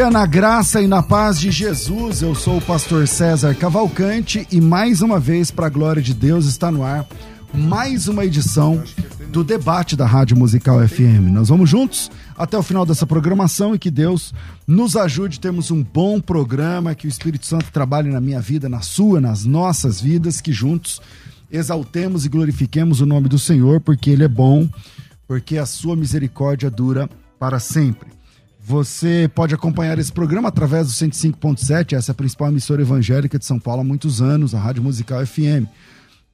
Dia na graça e na paz de Jesus. Eu sou o pastor César Cavalcante e mais uma vez, para a glória de Deus, está no ar mais uma edição do debate da Rádio Musical FM. Nós vamos juntos até o final dessa programação e que Deus nos ajude. Temos um bom programa, que o Espírito Santo trabalhe na minha vida, na sua, nas nossas vidas, que juntos exaltemos e glorifiquemos o nome do Senhor, porque Ele é bom, porque a sua misericórdia dura para sempre. Você pode acompanhar esse programa através do 105.7, essa é a principal emissora evangélica de São Paulo há muitos anos, a Rádio Musical FM.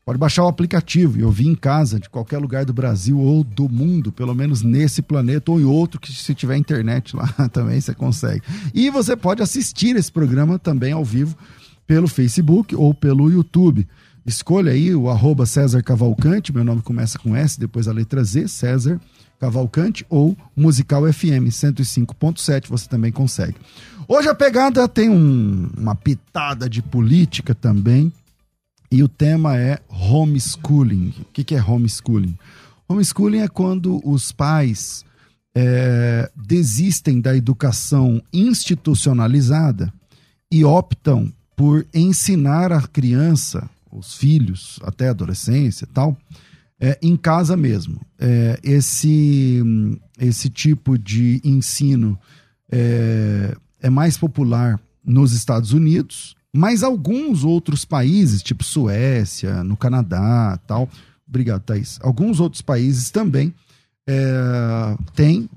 Pode baixar o aplicativo e ouvir em casa, de qualquer lugar do Brasil ou do mundo, pelo menos nesse planeta ou em outro, que se tiver internet lá também você consegue. E você pode assistir esse programa também ao vivo pelo Facebook ou pelo YouTube. Escolha aí o arroba César Cavalcante, meu nome começa com S, depois a letra Z, César Cavalcante ou Musical FM 105.7, você também consegue. Hoje a pegada tem um, uma pitada de política também e o tema é homeschooling. O que, que é homeschooling? Homeschooling é quando os pais é, desistem da educação institucionalizada e optam por ensinar a criança, os filhos, até a adolescência tal, é, em casa mesmo. É, esse, esse tipo de ensino é, é mais popular nos Estados Unidos, mas alguns outros países, tipo Suécia, no Canadá, tal. Obrigado, Thaís. Alguns outros países também é, têm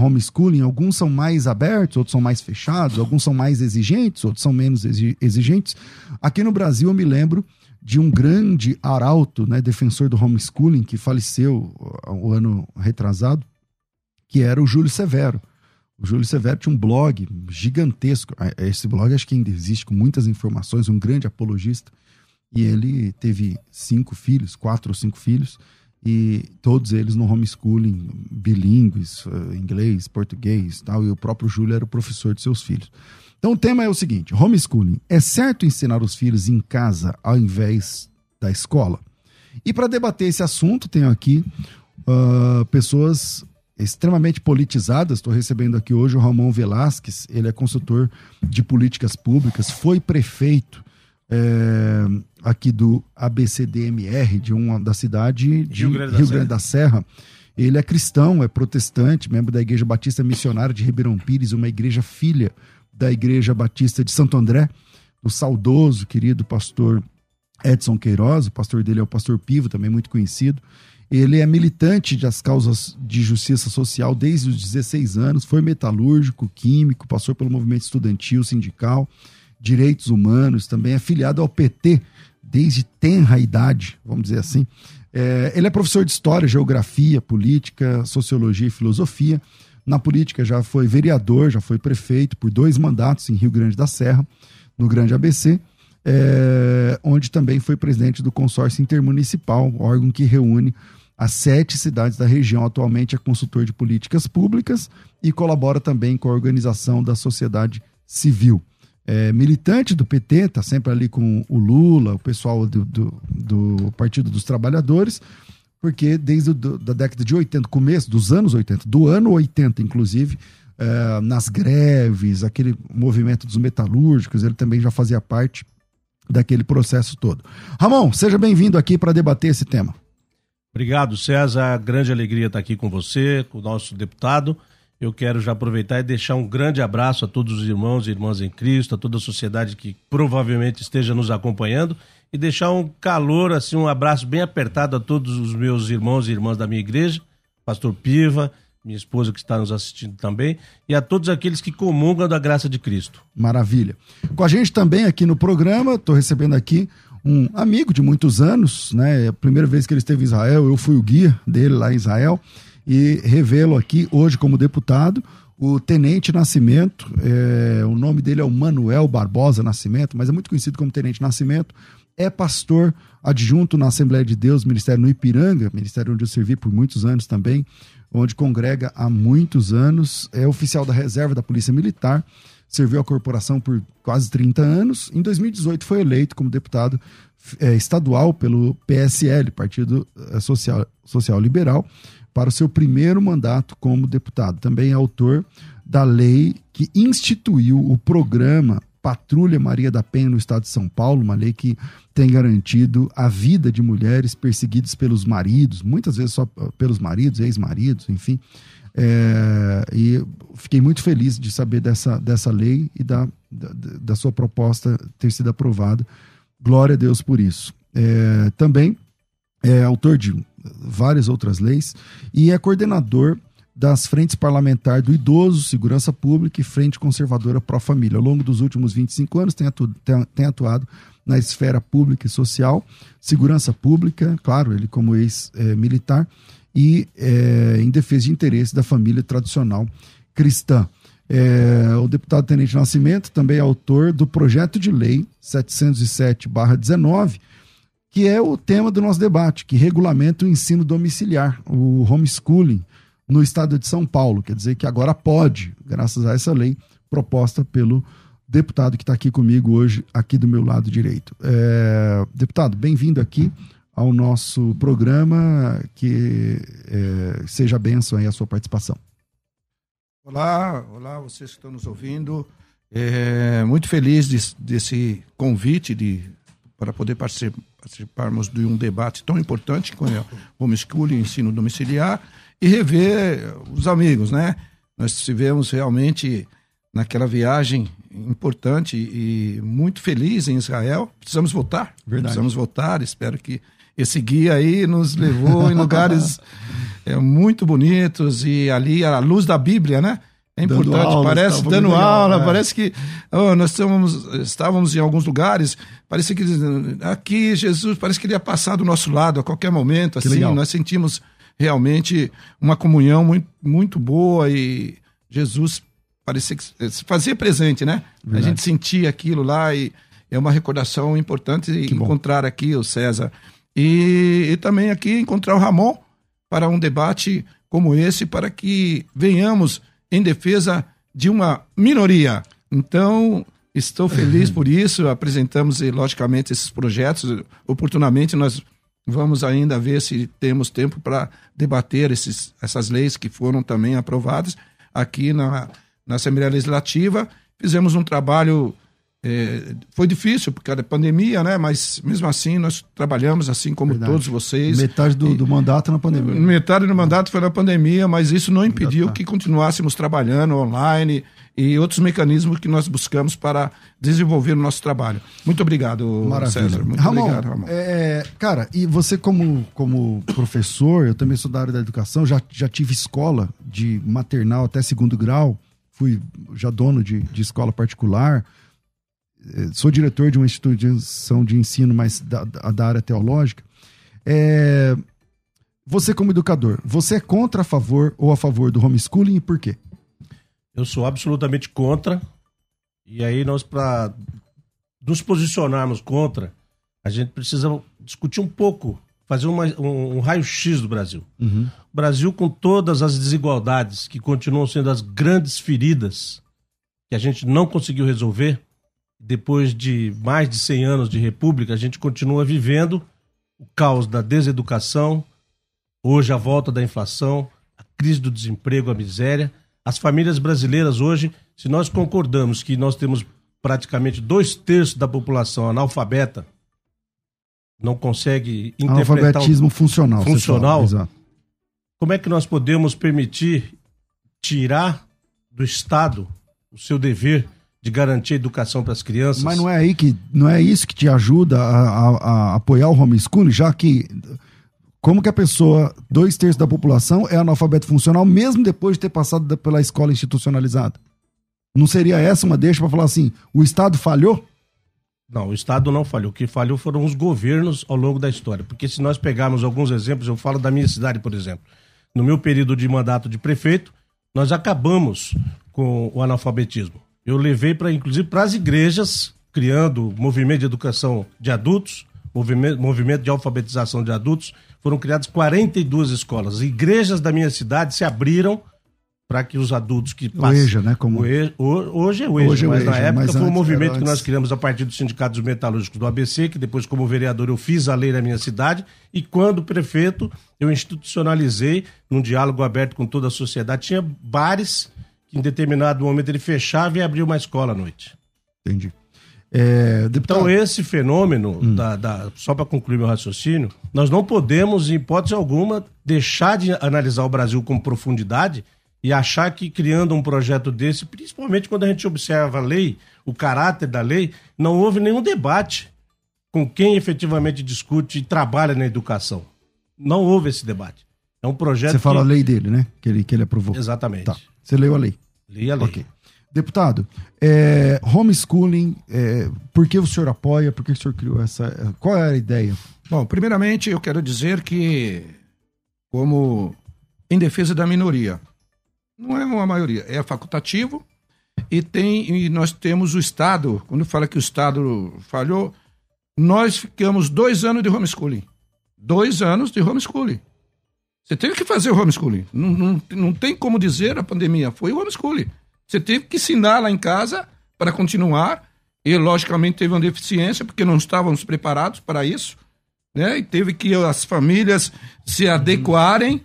homeschooling. Alguns são mais abertos, outros são mais fechados, alguns são mais exigentes, outros são menos exigentes. Aqui no Brasil, eu me lembro de um grande arauto, né, defensor do homeschooling, que faleceu o ano retrasado, que era o Júlio Severo. O Júlio Severo tinha um blog gigantesco. Esse blog acho que ainda existe, com muitas informações, um grande apologista. E ele teve cinco filhos, quatro ou cinco filhos, e todos eles no homeschooling, bilíngues, eh, inglês, português tal. E o próprio Júlio era o professor de seus filhos. Então o tema é o seguinte: homeschooling. É certo ensinar os filhos em casa ao invés da escola? E para debater esse assunto, tenho aqui uh, pessoas extremamente politizadas. Estou recebendo aqui hoje o Ramon Velasquez, ele é consultor de políticas públicas, foi prefeito é, aqui do ABCDMR, de uma da cidade de Rio Grande da, Rio Grande da Serra. Ele é cristão, é protestante, membro da Igreja Batista Missionária de Ribeirão Pires, uma igreja filha da Igreja Batista de Santo André, do saudoso, querido pastor Edson Queiroz, o pastor dele é o pastor Pivo, também muito conhecido. Ele é militante das causas de justiça social desde os 16 anos, foi metalúrgico, químico, passou pelo movimento estudantil, sindical, direitos humanos, também é filiado ao PT desde tenra idade, vamos dizer assim. É, ele é professor de História, Geografia, Política, Sociologia e Filosofia na política, já foi vereador, já foi prefeito por dois mandatos em Rio Grande da Serra, no Grande ABC, é, onde também foi presidente do consórcio intermunicipal, órgão que reúne as sete cidades da região. Atualmente é consultor de políticas públicas e colabora também com a organização da sociedade civil. É, militante do PT, está sempre ali com o Lula, o pessoal do, do, do Partido dos Trabalhadores, porque desde a da década de 80, começo dos anos 80, do ano 80, inclusive, é, nas greves, aquele movimento dos metalúrgicos, ele também já fazia parte daquele processo todo. Ramon, seja bem-vindo aqui para debater esse tema. Obrigado, César. Grande alegria estar aqui com você, com o nosso deputado. Eu quero já aproveitar e deixar um grande abraço a todos os irmãos e irmãs em Cristo, a toda a sociedade que provavelmente esteja nos acompanhando e deixar um calor, assim, um abraço bem apertado a todos os meus irmãos e irmãs da minha igreja, pastor Piva, minha esposa que está nos assistindo também, e a todos aqueles que comungam da graça de Cristo. Maravilha. Com a gente também aqui no programa, estou recebendo aqui um amigo de muitos anos, né? A primeira vez que ele esteve em Israel, eu fui o guia dele lá em Israel e revelo aqui hoje como deputado o Tenente Nascimento. É, o nome dele é o Manuel Barbosa Nascimento, mas é muito conhecido como Tenente Nascimento. É pastor adjunto na Assembleia de Deus, Ministério no Ipiranga, ministério onde eu servi por muitos anos também, onde congrega há muitos anos. É oficial da reserva da Polícia Militar, serviu a corporação por quase 30 anos. Em 2018 foi eleito como deputado é, estadual pelo PSL, Partido é, Social, Social Liberal para o seu primeiro mandato como deputado. Também é autor da lei que instituiu o programa Patrulha Maria da Penha no estado de São Paulo, uma lei que tem garantido a vida de mulheres perseguidas pelos maridos, muitas vezes só pelos maridos, ex-maridos, enfim. É, e fiquei muito feliz de saber dessa, dessa lei e da, da, da sua proposta ter sido aprovada. Glória a Deus por isso. É, também é autor de várias outras leis e é coordenador das frentes parlamentar do idoso, segurança pública e frente conservadora pró-família. Ao longo dos últimos 25 anos tem atuado, tem atuado na esfera pública e social, segurança pública, claro, ele como ex-militar, e é, em defesa de interesse da família tradicional cristã. É, o deputado Tenente Nascimento também é autor do projeto de lei 707-19, que é o tema do nosso debate, que regulamenta o ensino domiciliar, o homeschooling, no estado de São Paulo. Quer dizer que agora pode, graças a essa lei proposta pelo deputado que está aqui comigo hoje, aqui do meu lado direito. É, deputado, bem-vindo aqui ao nosso programa, que é, seja benção aí a sua participação. Olá, olá, vocês que estão nos ouvindo. É, muito feliz de, desse convite de, para poder participar participarmos de um debate tão importante como é o homeschooling, ensino domiciliar, e rever os amigos, né? Nós estivemos realmente naquela viagem importante e muito feliz em Israel. Precisamos voltar. Verdade. Precisamos voltar. Espero que esse guia aí nos levou em lugares é, muito bonitos e ali a luz da Bíblia, né? É importante, dando aula, parece, dando legal, aula, é. parece que oh, nós estávamos, estávamos em alguns lugares, parece que aqui Jesus, parece que ele ia passar do nosso lado a qualquer momento, assim, nós sentimos realmente uma comunhão muito, muito boa e Jesus parecia que se fazia presente, né? Verdade. A gente sentia aquilo lá e é uma recordação importante que encontrar bom. aqui o César. E, e também aqui encontrar o Ramon para um debate como esse, para que venhamos em defesa de uma minoria. Então, estou feliz por isso. Apresentamos, logicamente, esses projetos. Oportunamente, nós vamos ainda ver se temos tempo para debater esses, essas leis que foram também aprovadas aqui na, na Assembleia Legislativa. Fizemos um trabalho é, foi difícil por causa da pandemia, né? Mas mesmo assim nós trabalhamos assim como Verdade. todos vocês. Metade do, do, mandato na pandemia. Metade do mandato foi na pandemia, mas isso não impediu tá. que continuássemos trabalhando online e outros mecanismos que nós buscamos para desenvolver o nosso trabalho. Muito obrigado, Maravilha. César. Muito Ramon, obrigado, Ramon. É, cara, e você como, como professor, eu também sou da área da educação, já, já tive escola de maternal até segundo grau, fui já dono de, de escola particular. Eh, sou diretor de uma instituição de ensino, mas da, da área teológica. É, você, como educador, você é contra, a favor ou a favor do homeschooling e por quê? Eu sou absolutamente contra. E aí, nós, para nos posicionarmos contra, a gente precisa discutir um pouco, fazer uma, um, um raio-x do Brasil. Uhum. O Brasil, com todas as desigualdades que continuam sendo as grandes feridas que a gente não conseguiu resolver depois de mais de 100 anos de república, a gente continua vivendo o caos da deseducação, hoje a volta da inflação, a crise do desemprego, a miséria. As famílias brasileiras hoje, se nós concordamos que nós temos praticamente dois terços da população analfabeta, não consegue interpretar. Analfabetismo o... funcional. Funcional. Como é que nós podemos permitir tirar do Estado o seu dever de garantir educação para as crianças? Mas não é aí que não é isso que te ajuda a, a, a apoiar o homeschooling, já que como que a pessoa, dois terços da população, é analfabeto funcional, mesmo depois de ter passado pela escola institucionalizada? Não seria essa uma deixa para falar assim, o Estado falhou? Não, o Estado não falhou. O que falhou foram os governos ao longo da história. Porque se nós pegarmos alguns exemplos, eu falo da minha cidade, por exemplo. No meu período de mandato de prefeito, nós acabamos com o analfabetismo. Eu levei para, inclusive, para as igrejas, criando movimento de educação de adultos, movimento, movimento de alfabetização de adultos. Foram criadas 42 escolas. Igrejas da minha cidade se abriram para que os adultos que passam. O EJA, né? Como... O EJA, hoje é o EJA, hoje é mas EJA, na época mas foi um movimento que nós criamos a partir dos sindicatos metalúrgicos do ABC, que depois, como vereador, eu fiz a lei na minha cidade, e quando prefeito, eu institucionalizei, num diálogo aberto com toda a sociedade, tinha bares que em determinado momento ele fechava e abria uma escola à noite. Entendi. É, deputado... Então, esse fenômeno, hum. da, da, só para concluir meu raciocínio, nós não podemos, em hipótese alguma, deixar de analisar o Brasil com profundidade e achar que criando um projeto desse, principalmente quando a gente observa a lei, o caráter da lei, não houve nenhum debate com quem efetivamente discute e trabalha na educação. Não houve esse debate. É um projeto. Você que... fala a lei dele, né? Que ele, que ele aprovou. Exatamente. Tá. Você leu a lei? Li a lei. Ok. Deputado, é, homeschooling, é, por que o senhor apoia? Por que o senhor criou essa. Qual é a ideia? Bom, primeiramente eu quero dizer que, como em defesa da minoria, não é uma maioria, é facultativo e tem e nós temos o Estado, quando fala que o Estado falhou, nós ficamos dois anos de homeschooling. Dois anos de homeschooling. Você teve que fazer o homeschooling. Não, não, não tem como dizer a pandemia, foi o homeschooling. Você teve que ensinar lá em casa para continuar. E, logicamente, teve uma deficiência, porque não estávamos preparados para isso. Né? E teve que as famílias se adequarem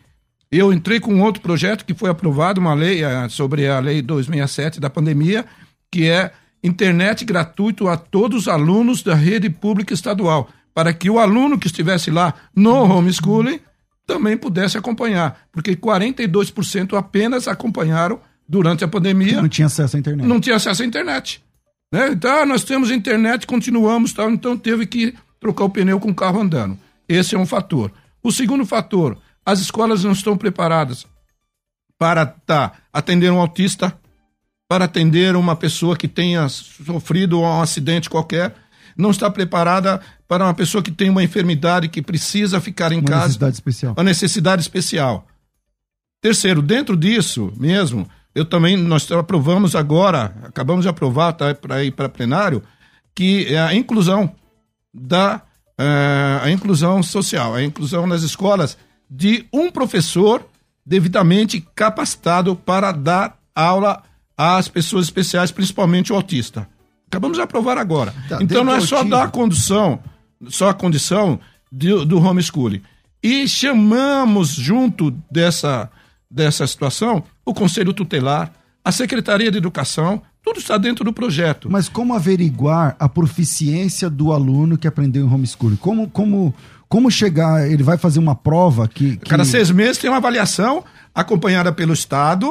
eu entrei com outro projeto que foi aprovado, uma lei sobre a lei 267 da pandemia, que é internet gratuito a todos os alunos da rede pública estadual, para que o aluno que estivesse lá no homeschooling também pudesse acompanhar, porque 42% apenas acompanharam durante a pandemia. Não tinha acesso à internet. Não tinha acesso à internet. Né? Então, ah, nós temos internet, continuamos, tal, então teve que trocar o pneu com o carro andando. Esse é um fator. O segundo fator, as escolas não estão preparadas para tá, atender um autista, para atender uma pessoa que tenha sofrido um acidente qualquer, não está preparada para uma pessoa que tem uma enfermidade que precisa ficar em uma casa. Uma necessidade especial. Uma necessidade especial. Terceiro, dentro disso mesmo, eu também, nós aprovamos agora, acabamos de aprovar, tá, para ir para plenário, que é a inclusão da é, a inclusão social, a inclusão nas escolas de um professor devidamente capacitado para dar aula às pessoas especiais, principalmente o autista. Acabamos de aprovar agora. Tá, então não é só dar a condição, só a condição de, do homeschooling. E chamamos junto dessa, dessa situação o Conselho Tutelar, a Secretaria de Educação, tudo está dentro do projeto. Mas como averiguar a proficiência do aluno que aprendeu em homeschooling? Como, como como chegar? Ele vai fazer uma prova que. que... Cada seis meses tem uma avaliação acompanhada pelo Estado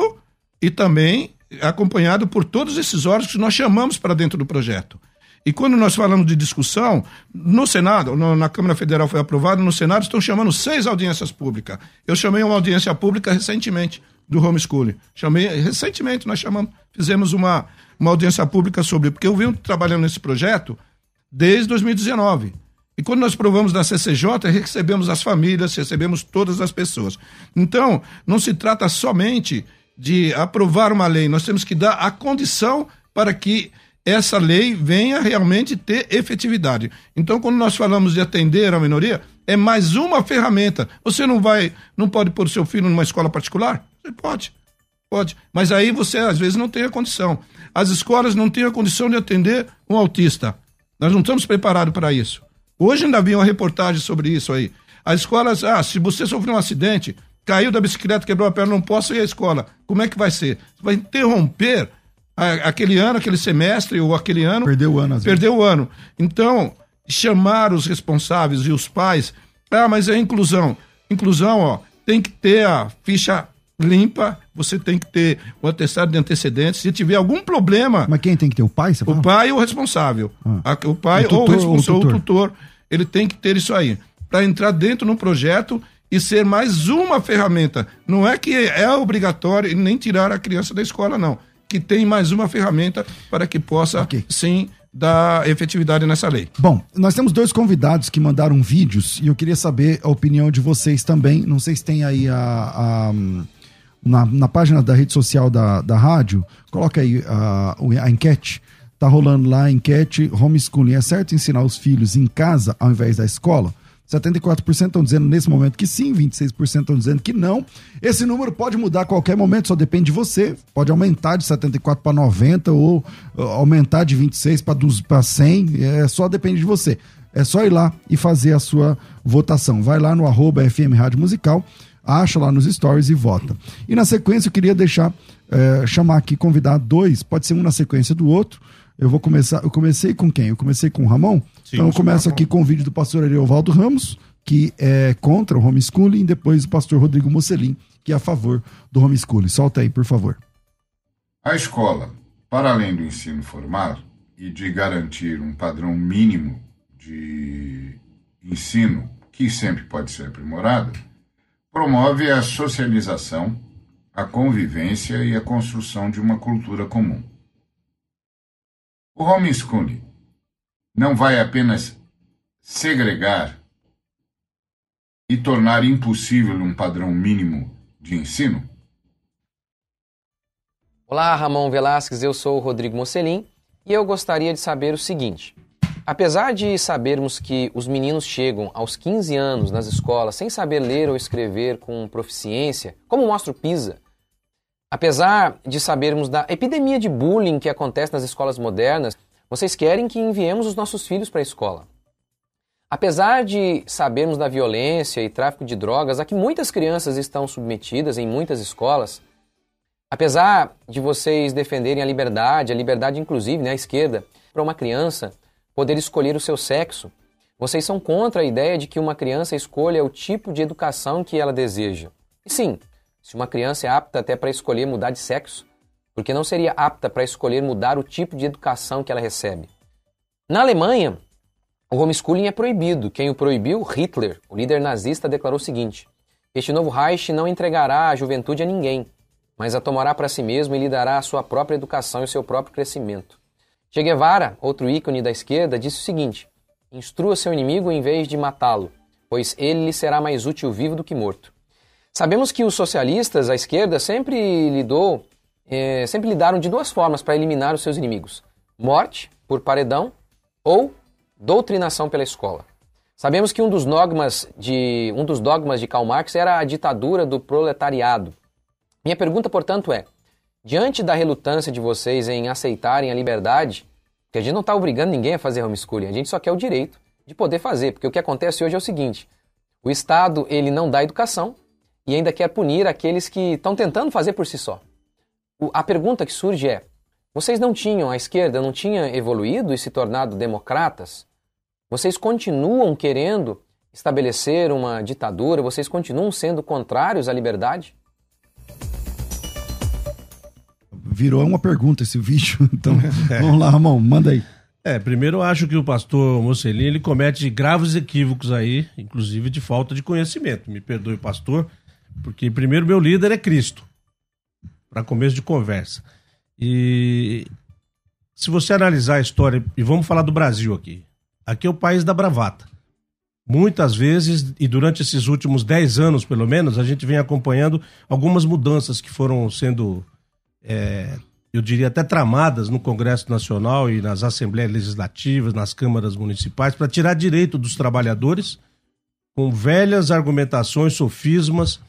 e também acompanhado por todos esses órgãos que nós chamamos para dentro do projeto. E quando nós falamos de discussão, no Senado, no, na Câmara Federal foi aprovado, no Senado estão chamando seis audiências públicas. Eu chamei uma audiência pública recentemente do homeschooling. Chamei recentemente, nós chamamos, fizemos uma, uma audiência pública sobre, porque eu venho trabalhando nesse projeto desde 2019. E quando nós provamos da CCJ, recebemos as famílias, recebemos todas as pessoas. Então, não se trata somente de aprovar uma lei, nós temos que dar a condição para que essa lei venha realmente ter efetividade. Então, quando nós falamos de atender a minoria, é mais uma ferramenta. Você não vai, não pode pôr seu filho numa escola particular? Você pode. Pode. Mas aí você às vezes não tem a condição. As escolas não têm a condição de atender um autista. Nós não estamos preparados para isso. Hoje ainda havia uma reportagem sobre isso aí. As escolas, ah, se você sofreu um acidente, caiu da bicicleta, quebrou a perna, não posso ir à escola. Como é que vai ser? Você vai interromper a, aquele ano, aquele semestre ou aquele ano. Perdeu o ano. Perdeu o ano. Então, chamar os responsáveis e os pais. Ah, mas é inclusão. Inclusão, ó, tem que ter a ficha limpa, você tem que ter o atestado de antecedentes. Se tiver algum problema. Mas quem tem que ter? O pai? o pai ou o responsável. Ah. O pai o tutor, ou o responsável, ou o tutor. Ele tem que ter isso aí. Para entrar dentro no projeto e ser mais uma ferramenta. Não é que é obrigatório nem tirar a criança da escola, não. Que tem mais uma ferramenta para que possa, okay. sim, dar efetividade nessa lei. Bom, nós temos dois convidados que mandaram vídeos e eu queria saber a opinião de vocês também. Não sei se tem aí a, a na, na página da rede social da, da rádio, coloca aí a, a enquete. Tá rolando lá a enquete homeschooling. É certo ensinar os filhos em casa ao invés da escola? 74% estão dizendo nesse momento que sim, 26% estão dizendo que não. Esse número pode mudar a qualquer momento, só depende de você. Pode aumentar de 74 para 90 ou uh, aumentar de 26 para 100, é só depende de você. É só ir lá e fazer a sua votação. Vai lá no arroba FM Rádio Musical, acha lá nos stories e vota. E na sequência eu queria deixar, é, chamar aqui, convidar dois, pode ser um na sequência do outro. Eu vou começar, eu comecei com quem? Eu comecei com o Ramon? Sim, então eu começo aqui com o vídeo do pastor Ariovaldo Ramos, que é contra o homeschooling, e depois o pastor Rodrigo Mocelin, que é a favor do homeschooling. Solta aí, por favor. A escola, para além do ensino formal e de garantir um padrão mínimo de ensino, que sempre pode ser aprimorado, promove a socialização, a convivência e a construção de uma cultura comum. O homeschooling não vai apenas segregar e tornar impossível um padrão mínimo de ensino? Olá, Ramon Velasquez, eu sou o Rodrigo Mocelin e eu gostaria de saber o seguinte. Apesar de sabermos que os meninos chegam aos 15 anos nas escolas sem saber ler ou escrever com proficiência, como mostra o PISA, apesar de sabermos da epidemia de bullying que acontece nas escolas modernas, vocês querem que enviemos os nossos filhos para a escola. Apesar de sabermos da violência e tráfico de drogas a que muitas crianças estão submetidas em muitas escolas, apesar de vocês defenderem a liberdade, a liberdade inclusive, né, à esquerda, para uma criança poder escolher o seu sexo, vocês são contra a ideia de que uma criança escolha o tipo de educação que ela deseja. E sim, se uma criança é apta até para escolher mudar de sexo, porque não seria apta para escolher mudar o tipo de educação que ela recebe. Na Alemanha, o homeschooling é proibido. Quem o proibiu? Hitler, o líder nazista, declarou o seguinte: Este novo Reich não entregará a juventude a ninguém, mas a tomará para si mesmo e lhe dará a sua própria educação e o seu próprio crescimento. Che Guevara, outro ícone da esquerda, disse o seguinte: Instrua seu inimigo em vez de matá-lo, pois ele lhe será mais útil vivo do que morto. Sabemos que os socialistas, a esquerda, sempre lidou é, sempre lidaram de duas formas para eliminar os seus inimigos: morte por paredão ou doutrinação pela escola. Sabemos que um dos dogmas de um dos dogmas de Karl Marx era a ditadura do proletariado. Minha pergunta, portanto, é: diante da relutância de vocês em aceitarem a liberdade, que a gente não está obrigando ninguém a fazer homeschooling, a gente só quer o direito de poder fazer, porque o que acontece hoje é o seguinte: o Estado ele não dá educação e ainda quer punir aqueles que estão tentando fazer por si só a pergunta que surge é: vocês não tinham, a esquerda não tinha evoluído e se tornado democratas? Vocês continuam querendo estabelecer uma ditadura? Vocês continuam sendo contrários à liberdade? Virou uma pergunta esse vídeo. Então, é. vamos lá, Ramon, manda aí. É, primeiro eu acho que o pastor Mocelin, ele comete graves equívocos aí, inclusive de falta de conhecimento. Me perdoe, pastor, porque primeiro meu líder é Cristo para começo de conversa. E se você analisar a história, e vamos falar do Brasil aqui. Aqui é o país da bravata. Muitas vezes, e durante esses últimos 10 anos pelo menos, a gente vem acompanhando algumas mudanças que foram sendo, é, eu diria até tramadas no Congresso Nacional e nas Assembleias Legislativas, nas câmaras municipais, para tirar direito dos trabalhadores com velhas argumentações, sofismas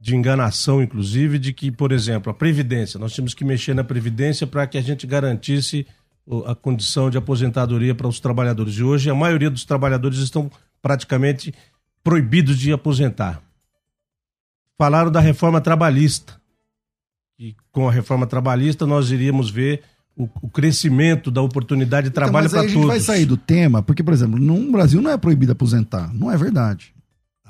de enganação, inclusive, de que, por exemplo, a Previdência, nós tínhamos que mexer na Previdência para que a gente garantisse a condição de aposentadoria para os trabalhadores. E hoje a maioria dos trabalhadores estão praticamente proibidos de aposentar. Falaram da reforma trabalhista. E com a reforma trabalhista nós iríamos ver o, o crescimento da oportunidade de trabalho então, para todos. a gente vai sair do tema, porque, por exemplo, no Brasil não é proibido aposentar. Não é verdade.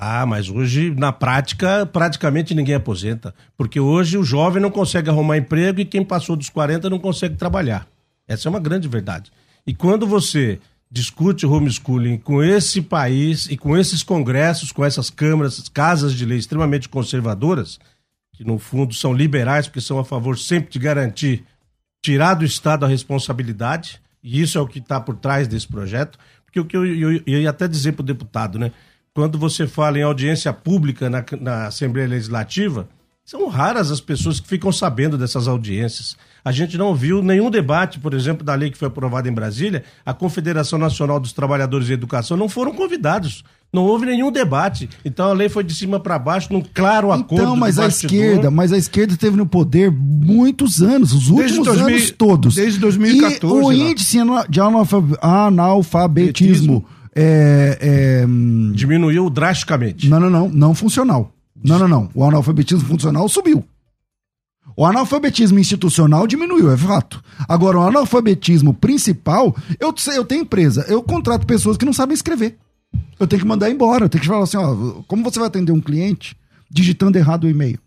Ah, mas hoje, na prática, praticamente ninguém aposenta. Porque hoje o jovem não consegue arrumar emprego e quem passou dos 40 não consegue trabalhar. Essa é uma grande verdade. E quando você discute homeschooling com esse país e com esses congressos, com essas câmaras, casas de lei extremamente conservadoras, que no fundo são liberais, porque são a favor sempre de garantir, tirar do Estado a responsabilidade, e isso é o que está por trás desse projeto. Porque o que eu, eu, eu ia até dizer para o deputado, né? Quando você fala em audiência pública na, na Assembleia Legislativa, são raras as pessoas que ficam sabendo dessas audiências. A gente não viu nenhum debate, por exemplo, da lei que foi aprovada em Brasília. A Confederação Nacional dos Trabalhadores de Educação não foram convidados. Não houve nenhum debate. Então a lei foi de cima para baixo, num claro acordo. Então, mas a esquerda, mas a esquerda esteve no poder muitos anos, os últimos 2000 anos todos. desde 2014 E o índice de analfa- analfabetismo é, é, hum, Diminuiu drasticamente. Não, não, não. Não funcional. Não, não, não. O analfabetismo funcional subiu. O analfabetismo institucional diminuiu, é fato. Agora, o analfabetismo principal, eu, eu tenho empresa, eu contrato pessoas que não sabem escrever. Eu tenho que mandar embora, eu tenho que falar assim, ó, como você vai atender um cliente digitando errado o e-mail?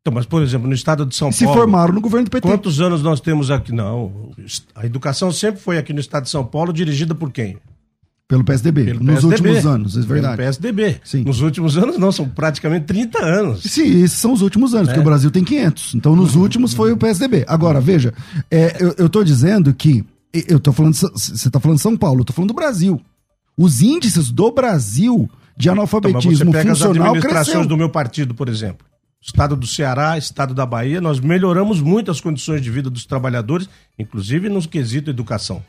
Então, mas, por exemplo, no estado de São se Paulo. formaram no governo do PT. Quantos anos nós temos aqui? Não. A educação sempre foi aqui no estado de São Paulo dirigida por quem? Pelo PSDB, Pelo nos PSDB. últimos anos, é verdade. Pelo PSDB. Sim. Nos últimos anos, não, são praticamente 30 anos. Sim, esses são os últimos anos, porque É. o Brasil tem 500. Então, nos últimos foi o PSDB. Agora, veja, é, eu, eu tô dizendo que. Eu tô falando. Você tá falando São Paulo, eu tô falando do Brasil. Os índices do Brasil de Então, analfabetismo as funcional administrações cresceu. do meu partido, por exemplo. Estado do Ceará, estado da Bahia, nós melhoramos muito as condições de vida dos trabalhadores, inclusive no quesito educação.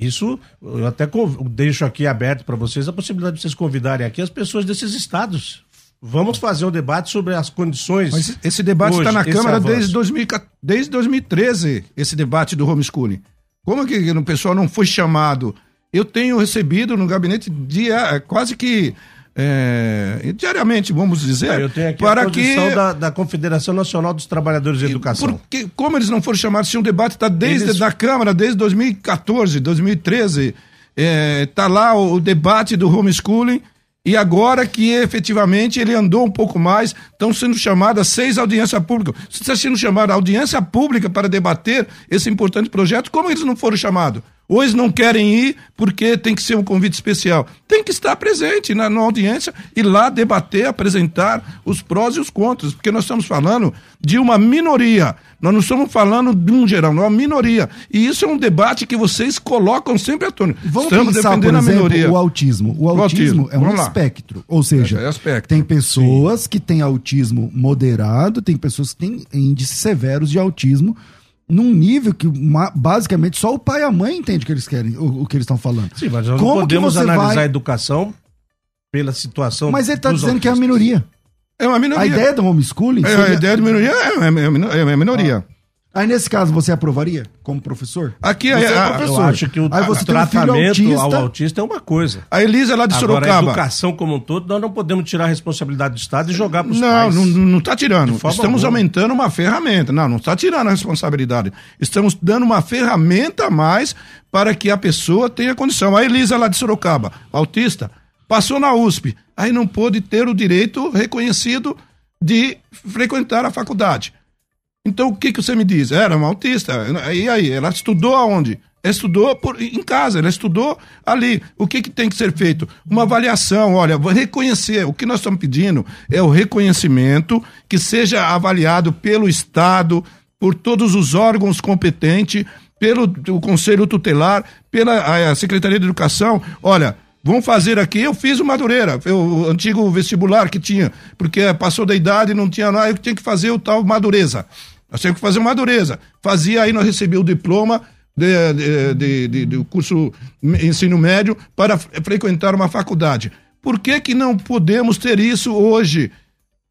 Isso, eu até deixo aqui aberto para vocês a possibilidade de vocês convidarem aqui as pessoas desses estados. Vamos fazer um debate sobre as condições. Mas esse debate está na Câmara desde, 2000 desde 2013, esse debate do homeschooling. Como que o pessoal não foi chamado? Eu tenho recebido no gabinete dia, quase que é, diariamente, vamos dizer, aqui para a que da, da Confederação Nacional dos Trabalhadores de Educação. porque, como eles não foram chamados, se um debate está desde Eles- da Câmara, desde 2014, 2013, está lá o, o debate do homeschooling, e agora que efetivamente ele andou um pouco mais, estão sendo chamadas seis audiências públicas. Se está sendo chamada audiência pública para debater esse importante projeto, como eles não foram chamados? Ou eles não querem ir porque tem que ser um convite especial. Tem que estar presente na, na audiência e lá debater, apresentar os prós e os contras, porque nós estamos falando de uma minoria. Nós não estamos falando de um geral, não é uma minoria. E isso é um debate que vocês colocam sempre à tona. Vamos estamos pensar, por defendendo a exemplo, minoria. o autismo. O O autismo, autismo, é um espectro. Ou seja, É, é espectro. tem pessoas que têm autismo moderado, tem pessoas que têm índices severos de autismo num nível que basicamente só o pai e a mãe entendem o que eles querem, o, o que eles estão falando. Sim, mas nós Como podemos analisar vai- a educação pela situação. Mas ele está dizendo que é a autistas. minoria. É uma minoria. A ideia do homeschooling. É, seria- a ideia de minoria é, é, é, é uma minoria. Aí nesse caso você aprovaria como professor? Aqui Você a, é a- professor. Eu acho que o Aí você tem um tratamento autista. ao autista é uma coisa. a Elisa lá de Agora, a Sorocaba. educação como um todo, nós não podemos tirar a responsabilidade do Estado e jogar para os Não, pais. não, não está tirando. Estamos alguma. aumentando uma ferramenta. Não, não está tirando a responsabilidade. Estamos dando uma ferramenta a mais para que a pessoa tenha condição. A Elisa lá de Sorocaba, autista, passou na USP. Aí não pôde ter o direito reconhecido de frequentar a faculdade. Então o que, que você me diz? Era uma autista. E aí? Ela estudou aonde? Estudou por, em casa, ela estudou ali. O que, que tem que ser feito? Uma avaliação, olha, reconhecer. O que nós estamos pedindo é o reconhecimento que seja avaliado pelo Estado, por todos os órgãos competentes, pelo o Conselho Tutelar, pela a, a Secretaria de Educação. Olha, Vamos fazer aqui, eu fiz o Madureira, o antigo vestibular que tinha, porque passou da idade, não tinha lá, eu tinha que fazer o tal Madureza. Nós tínhamos que fazer Madureza. Fazia aí, nós recebíamos o diploma de, de, de, do curso ensino médio para fre- frequentar uma faculdade. Por que, que não podemos ter isso hoje?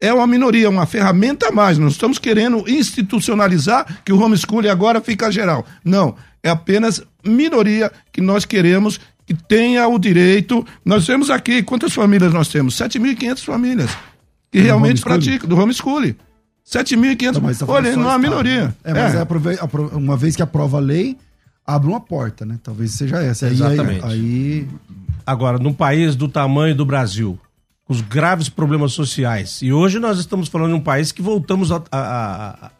É uma minoria, uma ferramenta a mais. Não estamos querendo institucionalizar que o homeschooling agora fica geral. Não, é apenas minoria que nós queremos que tenha o direito. Nós temos aqui, quantas famílias nós temos? 7.500 famílias que realmente praticam, do homeschooling. 7.500. Mas tá Olha, não é uma minoria. né? É, mas é. apro- uma vez que aprova a lei, abre uma porta, né? Talvez seja essa. Aí- Exatamente. Aí, Agora, num país do tamanho do Brasil, com os graves problemas sociais, e hoje nós estamos falando de um país que voltamos a, a, a,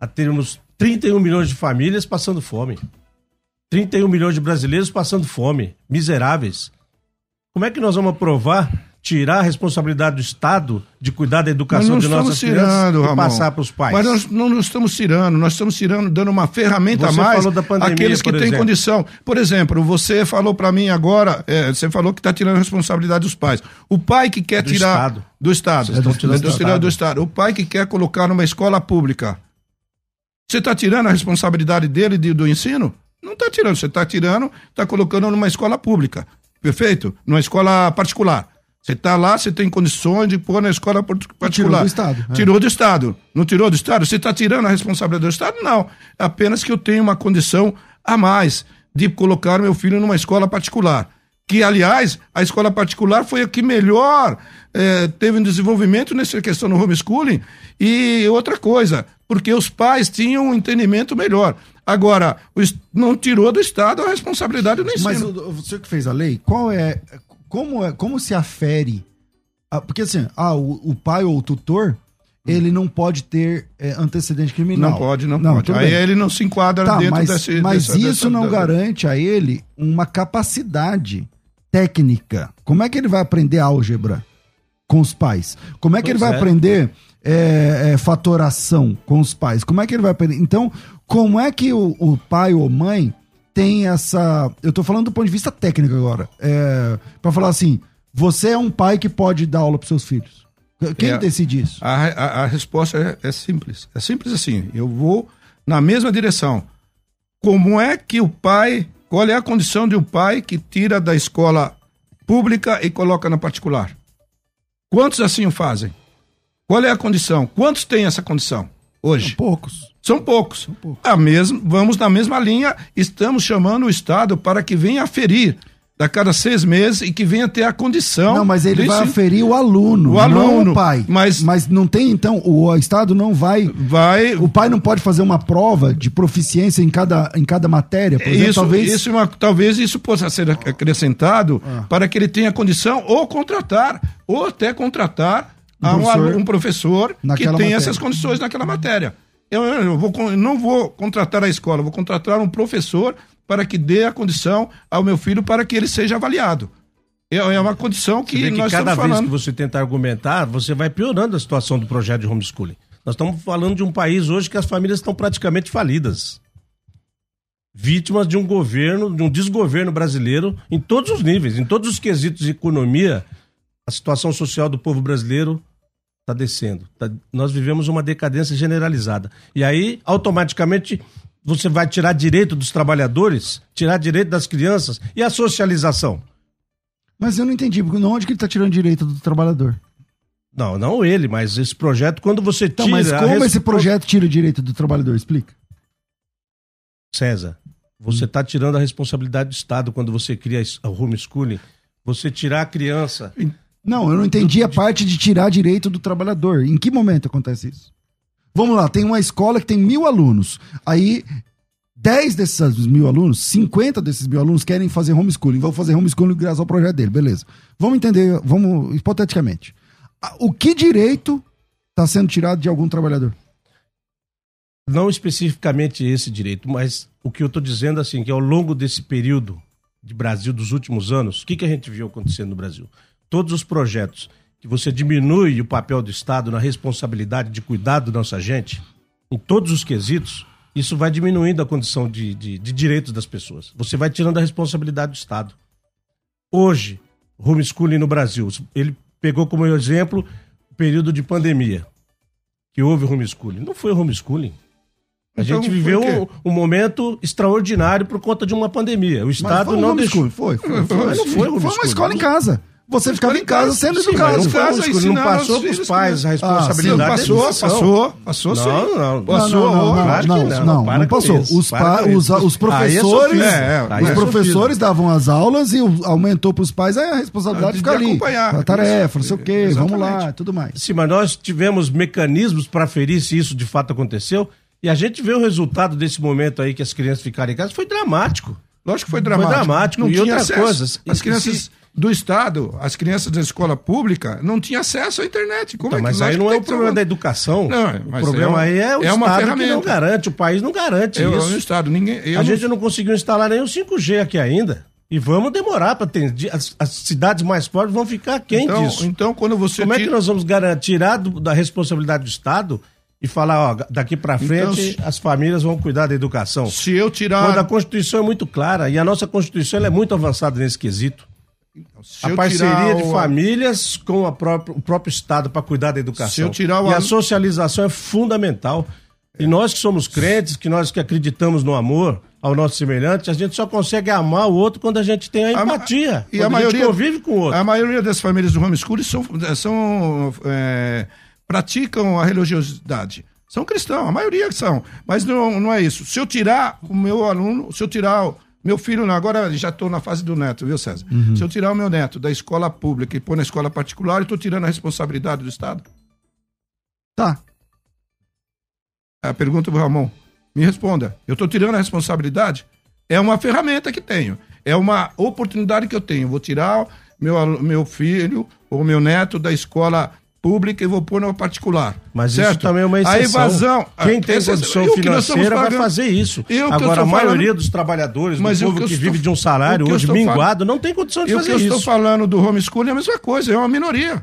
a termos 31 milhões de famílias passando fome. 31 milhões de brasileiros passando fome, miseráveis. Como é que nós vamos aprovar, tirar a responsabilidade do Estado de cuidar da educação de nossas tirando, crianças e Ramon. passar para os pais? Mas nós não nos estamos tirando, nós estamos tirando, dando uma ferramenta Você a mais pandemia, àqueles que têm condição. Por exemplo, você falou para mim agora, é, você falou que está tirando a responsabilidade dos pais. O pai que quer Do tirar Estado. do Estado, Vocês estão tirando do do, Estado. do Estado, o pai que quer colocar numa escola pública, você está tirando a responsabilidade dele de- do ensino? Não está tirando, você está tirando, está colocando numa escola pública, perfeito? Numa escola particular. Você está lá, você tem condições de pôr na escola part- particular. do Estado, é. Tirou do Estado. Não tirou do Estado? Você está tirando a responsabilidade do Estado? Não. Apenas que eu tenho uma condição a mais de colocar meu filho numa escola particular. Que, aliás, a escola particular foi a que melhor eh, teve um desenvolvimento nessa questão do homeschooling. E outra coisa, porque os pais tinham um entendimento melhor. Agora, não tirou do Estado a responsabilidade do ensino. mas o, senhor que fez a lei, qual é. Como, é, como se afere? a- porque assim, ah, o, o pai ou o tutor, ele não pode ter é, antecedente criminal. Não pode, não, pode. tudo Aí bem. ele não se enquadra Tá, dentro mas, desse. mas dessa- isso dessa- não da- garante a ele uma capacidade técnica. Como é que ele vai aprender álgebra com os pais? Como é que Pois ele vai é. aprender é, é, fatoração com os pais? Como é que ele vai aprender? Então, como é que o, o pai ou mãe tem essa. Eu tô falando do ponto de vista técnico agora. É, para falar assim, você é um pai que pode dar aula para seus filhos. Quem É. decide isso? A, a, a resposta é, é simples. É simples assim. Eu vou na mesma direção. Como é que o pai. Qual é a condição de um pai que tira da escola pública e coloca na particular? Quantos assim o fazem? Qual é a condição? Quantos têm essa condição hoje? Poucos. São poucos. A mesma, vamos na mesma linha, estamos chamando o Estado para que venha aferir a cada seis meses e que venha ter a condição. Não, mas ele vai aferir o aluno, O não aluno, o pai. mas- mas não tem, então, o Estado não vai. Vai. O pai não pode fazer uma prova de proficiência em cada, em cada matéria, por exemplo, isso, talvez. isso é uma- talvez isso possa ser ac- acrescentado Ah. para que ele tenha condição ou contratar, ou até contratar Um professor um professor que tenha matéria. essas condições naquela matéria. Eu, eu vou não vou contratar a escola, vou contratar um professor para que dê a condição ao meu filho para que ele seja avaliado. É, é uma condição que, que nós cada estamos vez falando. que você tenta argumentar, você vai piorando a situação do projeto de homeschooling. Nós estamos falando de um país hoje que as famílias estão praticamente falidas. Vítimas de um governo, de um desgoverno brasileiro em todos os níveis, em todos os quesitos de economia, a situação social do povo brasileiro está descendo. Tá- nós vivemos uma decadência generalizada. E aí, automaticamente, você vai tirar direito dos trabalhadores, tirar direito das crianças e a socialização. Mas eu não entendi, porque onde que ele tá tirando direito do trabalhador? Não, não ele, mas esse projeto, quando você tira. Então, mas como respon- esse projeto tira o direito do trabalhador? Explica. César, você está tirando a responsabilidade do Estado quando você cria o homeschooling. Você tirar a criança. Não, eu não entendi a parte de tirar direito do trabalhador. Em que momento acontece isso? Vamos lá, tem uma escola que tem mil alunos. Aí, 10 desses mil alunos, 50 desses mil alunos querem fazer homeschooling. Vão fazer homeschooling graças ao projeto dele, beleza. Vamos entender, vamos, hipoteticamente. O que direito está sendo tirado de algum trabalhador? Não especificamente esse direito, mas o que eu estou dizendo assim, que ao longo desse período de Brasil dos últimos anos, o que, que a gente viu acontecendo no Brasil? Todos os projetos que você diminui o papel do Estado na responsabilidade de cuidar da nossa gente, em todos os quesitos, isso vai diminuindo a condição de, de, de direitos das pessoas. Você vai tirando a responsabilidade do Estado. Hoje, homeschooling no Brasil, ele pegou como exemplo o período de pandemia, que houve homeschooling. Não foi homeschooling. A Então, gente foi viveu um, um momento extraordiação por conta de uma pandemia. O Estado foi não deixou. Foi, foi, foi. Mas não foi Foi uma escola em casa. Você ficava em casa sendo Sim, educado. Não, casa, foi, não passou os para os pais a Ah, responsabilidade. Passou, da educação. passou, passou sim. Não, não, Não, não, não, não, Claro que não, não, não, não passou. Os, pa- os, os é professores. É, é, os é professores davam as aulas e aumentou para os pais a responsabilidade de De ficar ali. acompanhar. A tarefa, não sei o quê, vamos lá, tudo mais. Sim, mas nós tivemos mecanismos para aferir se isso de fato aconteceu. E a gente vê o resultado desse momento aí que as crianças ficaram em casa. Foi dramático. Lógico que foi dramático. dramático. Não E tinha outra acesso. coisa, As e- crianças se- do Estado, as crianças da escola pública, não tinham acesso à internet. Como Então, é mas aí não é o problema da educação. Não, o problema é um- aí é o é Estado que não ferramenta. garante, o país não garante Eu, isso. no Estado, ninguém. eu a não- gente não conseguiu instalar nem o 5G aqui ainda. E vamos demorar para ter. As, as cidades mais pobres vão ficar quem então, disso. então, quando você. Como é que tira- nós vamos garantir, tirar do- da responsabilidade do Estado e falar, ó, daqui para frente Então, as famílias vão cuidar da educação? Se eu tirar. Quando a Constituição é muito clara e a nossa Constituição é muito avançada nesse quesito. Se a parceria de o- famílias com a própria- o próprio Estado para cuidar da educação. Se eu tirar o E a socialização é fundamental. E nós que somos crentes, que nós que acreditamos no amor ao nosso semelhante, a gente só consegue amar o outro quando a gente tem a A empatia. e quando a maioria gente convive com o outro. A maioria das famílias do homeschooling são, são é, praticam a religiosidade. São cristãos, a maioria são. Mas não, não é isso. Se eu tirar o meu aluno, se eu tirar meu filho, agora já estou na fase do neto, viu, César? Se eu tirar o meu neto da escola pública e pôr na escola particular, eu estou tirando a responsabilidade do Estado? Tá. A pergunta do Ramon. Me responda. Eu estou tirando a responsabilidade? É uma ferramenta que tenho. É uma oportunidade que eu tenho. Vou tirar meu, meu filho ou meu neto da escola pública e vou pôr na particular. Mas certo? isso também é uma A exceção. evasão. Quem tem essa- condição financeira vai fazer isso. Eu Agora, a estou maioria falando- dos trabalhadores, Mas do o povo que que, eu vive estou- de um salário eu hoje estou minguado, não tem condição de o que fazer eu isso. estou falando do homeschooling é a mesma coisa, é uma minoria.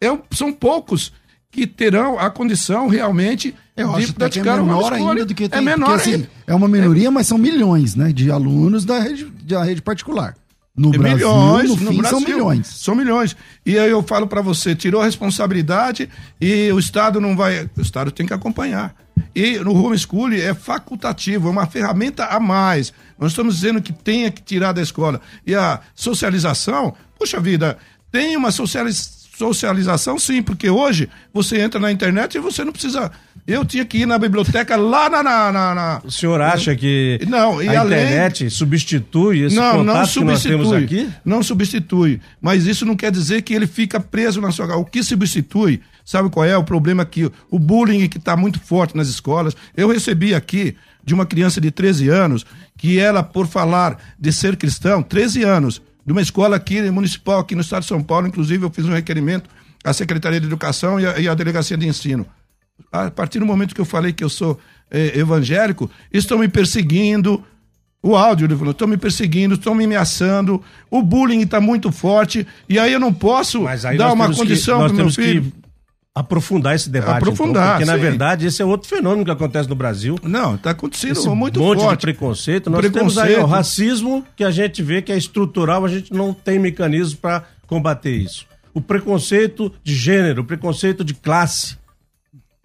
É são poucos que terão a condição realmente Eu de acho até que é praticar o menor ainda do que tem. É menor porque, assim, é uma minoria, mas são milhões, né? De alunos da rede, da rede particular. No É Brasil, milhões, no no fim, são Brasil. milhões. São milhões. E aí eu falo para você, tirou a responsabilidade e o Estado não vai. O Estado tem que acompanhar. E no homeschooling é facultativo, é uma ferramenta a mais. Nós estamos dizendo que tenha que tirar da escola. E a socialização, puxa vida, tem uma socialização. Socialização, sim, porque hoje você entra na internet e você não precisa. Eu tinha que ir na biblioteca lá na. na, na- na- O senhor acha que Não, e a além- internet substitui esse não, não contato que nós temos substitui. aqui? Não substitui. Mas isso não quer dizer que ele fica preso na sua. O que substitui, sabe qual é o problema aqui? O bullying que está muito forte nas escolas. Eu recebi aqui de uma criança de 13 anos que ela, por falar de ser cristão, 13 anos, de uma escola aqui municipal, aqui no estado de São Paulo, inclusive eu fiz um requerimento à Secretaria de Educação e à, e à Delegacia de Ensino a partir do momento que eu falei que eu sou eh, evangélico, estão me perseguindo. O áudio, ele falou, estão me perseguindo, estão me ameaçando, o bullying está muito forte, e aí eu não posso dar uma condição para meu filho. que aprofundar esse debate. Aprofundar, então, porque, na sim. verdade, esse é outro fenômeno que acontece no Brasil. Não, está acontecendo Esse muito monte forte. de preconceito. Nós temos aí Preconceito. o racismo, que a gente vê que é estrutural, a gente não tem mecanismo para combater isso. O preconceito de gênero, o preconceito de classe.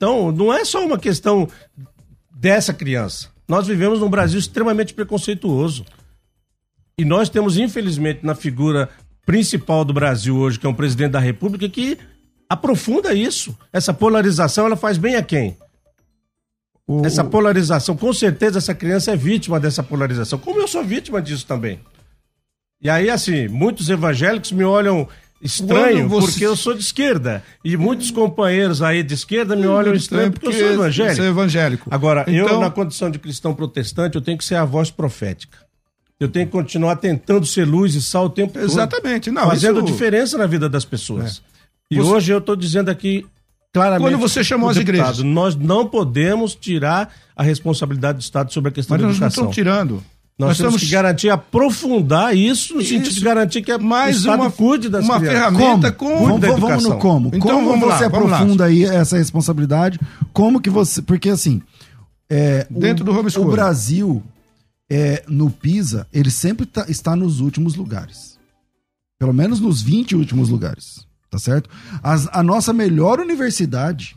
Então, não é só uma questão dessa criança. Nós vivemos num Brasil extremamente preconceituoso. E nós temos, infelizmente, na figura principal do Brasil hoje, que é um presidente da República, que aprofunda isso. Essa polarização, ela faz bem a quem? O- Essa polarização, com certeza essa criança é vítima dessa polarização, como eu sou vítima disso também. E aí, assim, muitos evangélicos me olham estranho você- porque eu sou de esquerda. E muitos companheiros aí de esquerda me olham estranho porque, eu sou evangélico. Você é evangélico. Agora, eu, Então- na condição de cristão protestante, eu tenho que ser a voz profética. Eu tenho que continuar tentando ser luz e sal o tempo todo. Exatamente. Não, fazendo isso- É. diferença na vida das pessoas. E Você- hoje eu estou dizendo aqui claramente. Quando você chamou as igrejas? Nós não podemos tirar a responsabilidade do Estado sobre a questão Mas da nós não educação. estamos tirando. Nós, temos que garantir, aprofundar isso no sentido Isso. de garantir que a- Mais uma- cuide das uma crianças. ferramenta Como? com- Vamos, vamos no como. Então como vamos lá, você lá. aprofunda aí essa responsabilidade? Como que você. Porque assim. é, Dentro o, do homeschooling. O Brasil, é, no PISA, ele sempre tá- está nos últimos lugares. Pelo menos nos 20 últimos lugares. Tá certo? As- a nossa melhor universidade,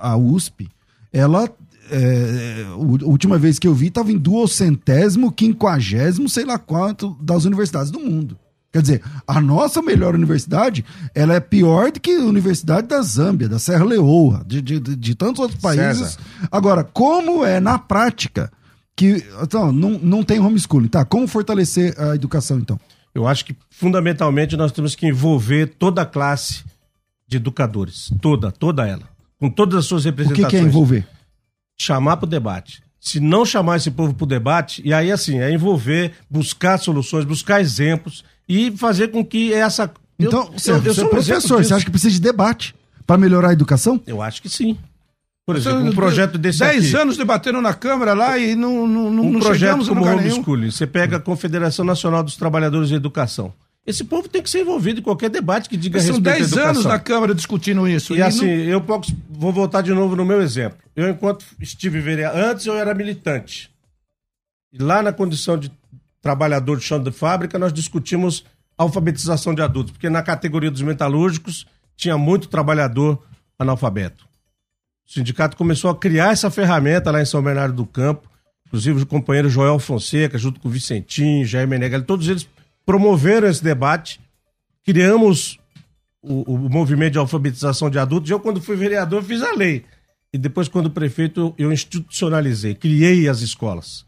a USP, ela. É, a última vez que eu vi, estava em duocentésimo, quinquagésimo, sei lá quanto, das universidades do mundo. Quer dizer, a nossa melhor universidade, ela é pior do que a Universidade da Zâmbia, da Serra Leoa, de, de, de, tantos outros países. César. Agora, como é na prática que então, não, não tem homeschooling, tá? Como fortalecer a educação, então? Eu acho que, fundamentalmente, nós temos que envolver toda a classe de educadores. Toda, toda ela. Com todas as suas O representações. que, que é envolver? Chamar para o debate. Se não chamar esse povo para o debate, e aí assim, é envolver, buscar soluções, buscar exemplos e fazer com que essa. eu- Então, eu, você, eu é sou um professor, você acha que precisa de debate para melhorar a educação? Eu acho que sim. Por exemplo, um projeto desse Dez aqui. anos debatendo na Câmara lá e não, não, não, um não projeto chegamos a como lugar o homeschooling. Você pega a Confederação Nacional dos Trabalhadores de Educação. Esse povo tem que ser envolvido em qualquer debate que diga São respeito à 10 educação. anos na Câmara discutindo isso. E assim, eu posso- vou voltar de novo no meu exemplo. Eu, enquanto estive vereador, antes eu era militante. E lá na condição de trabalhador de chão de fábrica, nós discutimos alfabetização de adultos, porque na categoria dos metalúrgicos tinha muito trabalhador analfabeto. O sindicato começou a criar essa ferramenta lá em São Bernardo do Campo, inclusive o companheiro Joel Fonseca, junto com o Vicentinho, Jair Meneghel, todos eles promoveram esse debate. Criamos o, o movimento de alfabetização de adultos. Eu, quando fui vereador, fiz a lei. E depois, quando prefeito, eu institucionalizei, criei as escolas.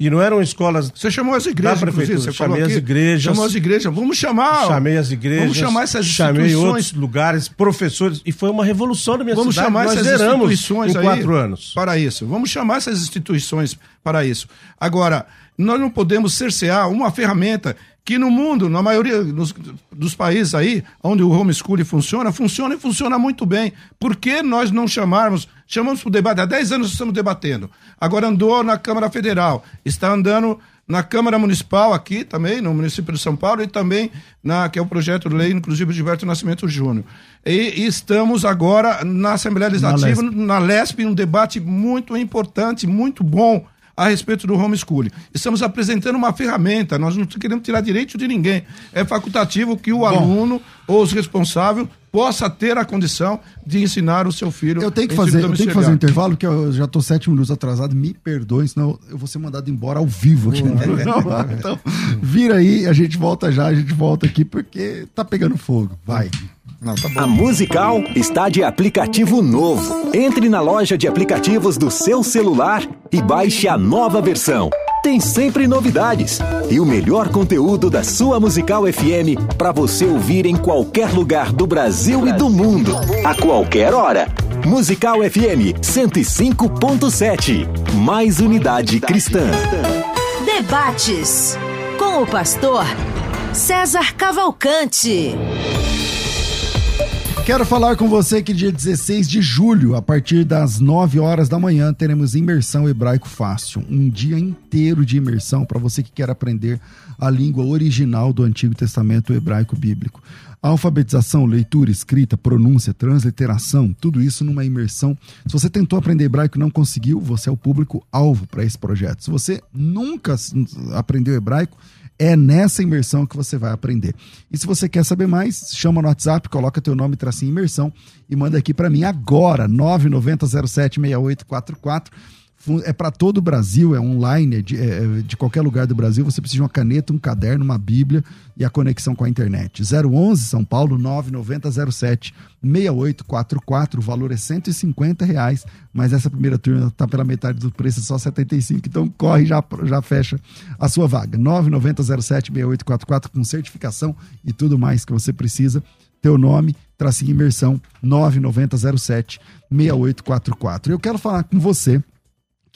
E não eram escolas. Você chamou as igrejas, Da prefeitura. Você chamei as igrejas. Chamou as igrejas. Vamos chamar. chamei as igrejas. Vamos chamar essas Chamei instituições. outros lugares, professores. E foi uma revolução na minha Vamos cidade. chamar Nós essas instituições em aí quatro anos. para isso. Vamos chamar essas instituições para isso. Agora, nós não podemos cercear uma ferramenta que no mundo, na maioria dos, dos países aí, onde o homeschooling funciona, funciona e funciona muito bem. Por que nós não chamarmos, chamamos para o debate, há 10 anos estamos debatendo. Agora andou na Câmara Federal, está andando na Câmara Municipal aqui também, no município de São Paulo, e também na que é o projeto de lei, inclusive, de Gilberto Nascimento Júnior. E, e estamos agora na Assembleia Legislativa, LESP. na LESP, um debate muito importante, muito bom a respeito do homeschooling. Estamos apresentando uma ferramenta, nós não queremos tirar direito de ninguém. É facultativo que o aluno ou os responsáveis possa ter a condição de ensinar o seu filho. Eu tenho que fazer, eu tenho que fazer um intervalo, que eu já tô sete minutos atrasado, me perdoem, senão eu vou ser mandado embora ao vivo aqui. Então, vira aí, a gente volta já, a gente volta aqui, porque tá pegando fogo. Vai. Não, tá bom. A Musical está de aplicativo novo. Entre na loja de aplicativos do seu celular e baixe a nova versão. Tem sempre novidades e o melhor conteúdo da sua Musical FM para você ouvir em qualquer lugar do Brasil e do mundo, a qualquer hora. Musical FM 105.7. Mais unidade cristã. Debates com o pastor César Cavalcante. Quero falar com você que dia 16 de julho, a partir das 9 horas da manhã, teremos imersão hebraico fácil. Um dia inteiro de imersão para você que quer aprender a língua original do Antigo Testamento hebraico bíblico. Alfabetização, leitura, escrita, pronúncia, transliteração, tudo isso numa imersão. Se você tentou aprender hebraico e não conseguiu, você é o público-alvo para esse projeto. Se você nunca aprendeu hebraico, é nessa imersão que você vai aprender. E se você quer saber mais, chama no WhatsApp, coloca teu nome, tracinho imersão e manda aqui para mim agora, 990076844. É para todo o Brasil, é online, é de, é de qualquer lugar do Brasil. Você precisa de uma caneta, um caderno, uma bíblia e a conexão com a internet. 011 São Paulo 99007 6844. O valor é 150 reais, mas essa primeira turma está pela metade do preço, é só 75. Então corre, já, já fecha a sua vaga. 99007 6844 com certificação e tudo mais que você precisa. Teu nome, tracinho imersão 99007 6844. Eu quero falar com você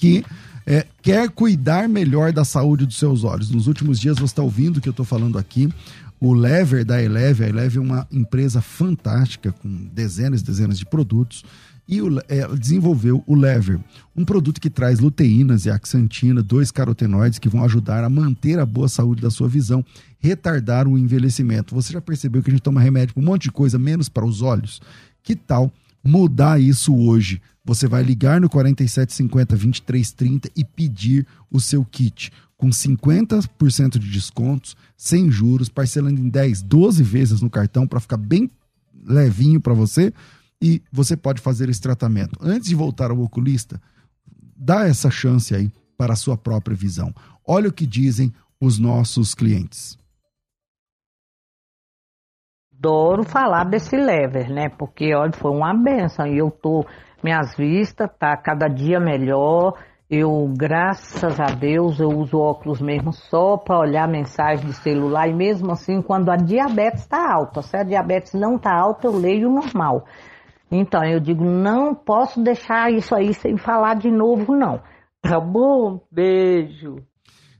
que é, quer cuidar melhor da saúde dos seus olhos. Nos últimos dias você está ouvindo o que eu estou falando aqui. O Lever da Eleve, a Eleve é uma empresa fantástica com dezenas e dezenas de produtos e o, é, desenvolveu o Lever, um produto que traz luteínas e axantina, dois carotenoides que vão ajudar a manter a boa saúde da sua visão, retardar o envelhecimento. Você já percebeu que a gente toma remédio para um monte de coisa, menos para os olhos? Que tal mudar isso hoje? Você vai ligar no 4750 2330 e pedir o seu kit com 50% de descontos, sem juros, parcelando em 10, 12 vezes no cartão para ficar bem levinho para você e você pode fazer esse tratamento. Antes de voltar ao oculista, dá essa chance aí para a sua própria visão. Olha o que dizem os nossos clientes. Adoro falar desse lever, né? Porque, olha, foi uma benção. E eu tô, minhas vistas tá cada dia melhor. Eu, graças a Deus, eu uso óculos mesmo só para olhar mensagem de celular. E mesmo assim, quando a diabetes está alta, se a diabetes não está alta, eu leio normal. Então, eu digo, não posso deixar isso aí sem falar de novo, não. Tá bom? Beijo.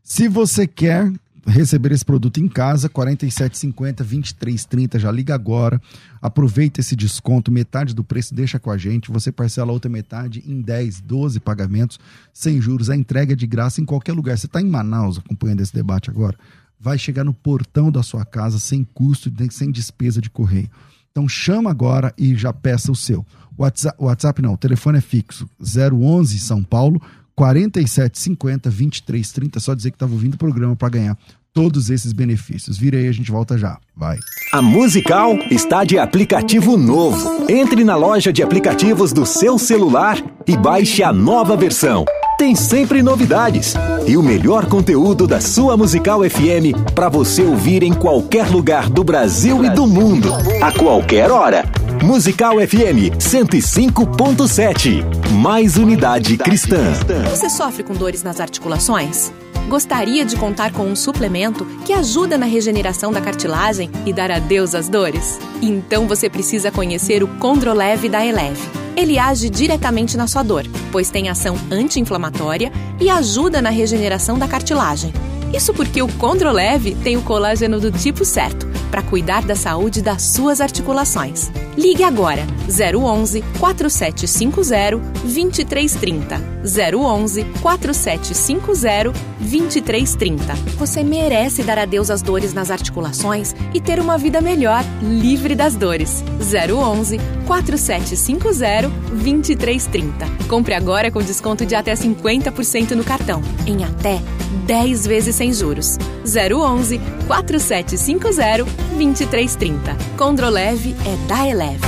Se você quer receber esse produto em casa, 47,50, 23,30, já liga agora. Aproveita esse desconto, metade do preço deixa com a gente. Você parcela a outra metade em 10, 12 pagamentos sem juros. A entrega é de graça em qualquer lugar. Você está em Manaus acompanhando esse debate agora? Vai chegar no portão da sua casa sem custo, sem despesa de correio. Então chama agora e já peça o seu. WhatsApp, WhatsApp não, o telefone é fixo, 011 São Paulo 4750 2330, só dizer que estava ouvindo o programa para ganhar todos esses benefícios. Vira aí, a gente volta já. Vai. A Musical está de aplicativo novo. Entre na loja de aplicativos do seu celular e baixe a nova versão. Tem sempre novidades e o melhor conteúdo da sua Musical FM para você ouvir em qualquer lugar do Brasil e do mundo, a qualquer hora. Musical FM 105.7. Mais unidade cristã. Você sofre com dores nas articulações? Gostaria de contar com um suplemento que ajuda na regeneração da cartilagem e dar adeus às dores? Então você precisa conhecer o Condroleve da Eleve. Ele age diretamente na sua dor, pois tem ação anti-inflamatória e ajuda na regeneração da cartilagem. Isso porque o Condroleve tem o colágeno do tipo certo para cuidar da saúde das suas articulações. Ligue agora 011 4750 2330. 011 4750 2330. Você merece dar adeus às dores nas articulações e ter uma vida melhor, livre das dores. 011 4750 2330. Compre agora com desconto de até 50% no cartão, em até 10 vezes sem juros. 011 4750 2330. Condroleve é da Eleve.